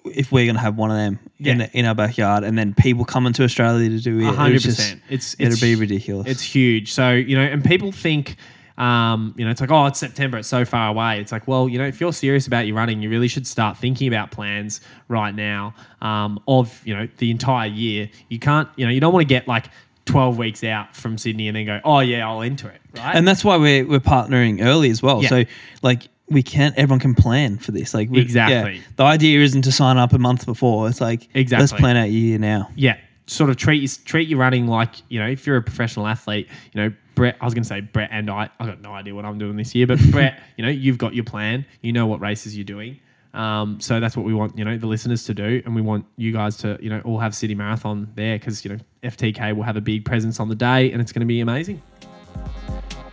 if we're going to have one of them in, Yeah. in our backyard and then people coming to Australia to do it, A hundred just- percent. It's it'd it's- be ridiculous. It's huge. So you know, and people think. Um, you know, it's like, oh, it's September, it's so far away. It's like, well, you know, if you're serious about your running, you really should start thinking about plans right now um, of, you know, the entire year. You can't, you know, you don't want to get like 12 weeks out from Sydney and then go, oh, yeah, I'll enter it, right? and that's why we're, we're partnering early as well. Yeah. So, like, we can't, everyone can plan for this. Like, we, Exactly. yeah, the idea isn't to sign up a month before. It's like, exactly let's plan out your year now. yeah, sort of treat your, treat your running like you know if you're a professional athlete. You know, Brett. I was going to say Brett and I. I've got no idea what I'm doing this year, but <laughs> Brett, you know, you've got your plan. You know what races you're doing. Um, so that's what we want, you know, the listeners to do, and we want you guys to, you know, all have Sydney Marathon there because you know FTK will have a big presence on the day, and it's going to be amazing.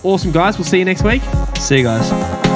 Awesome, guys. We'll see you next week. See you guys.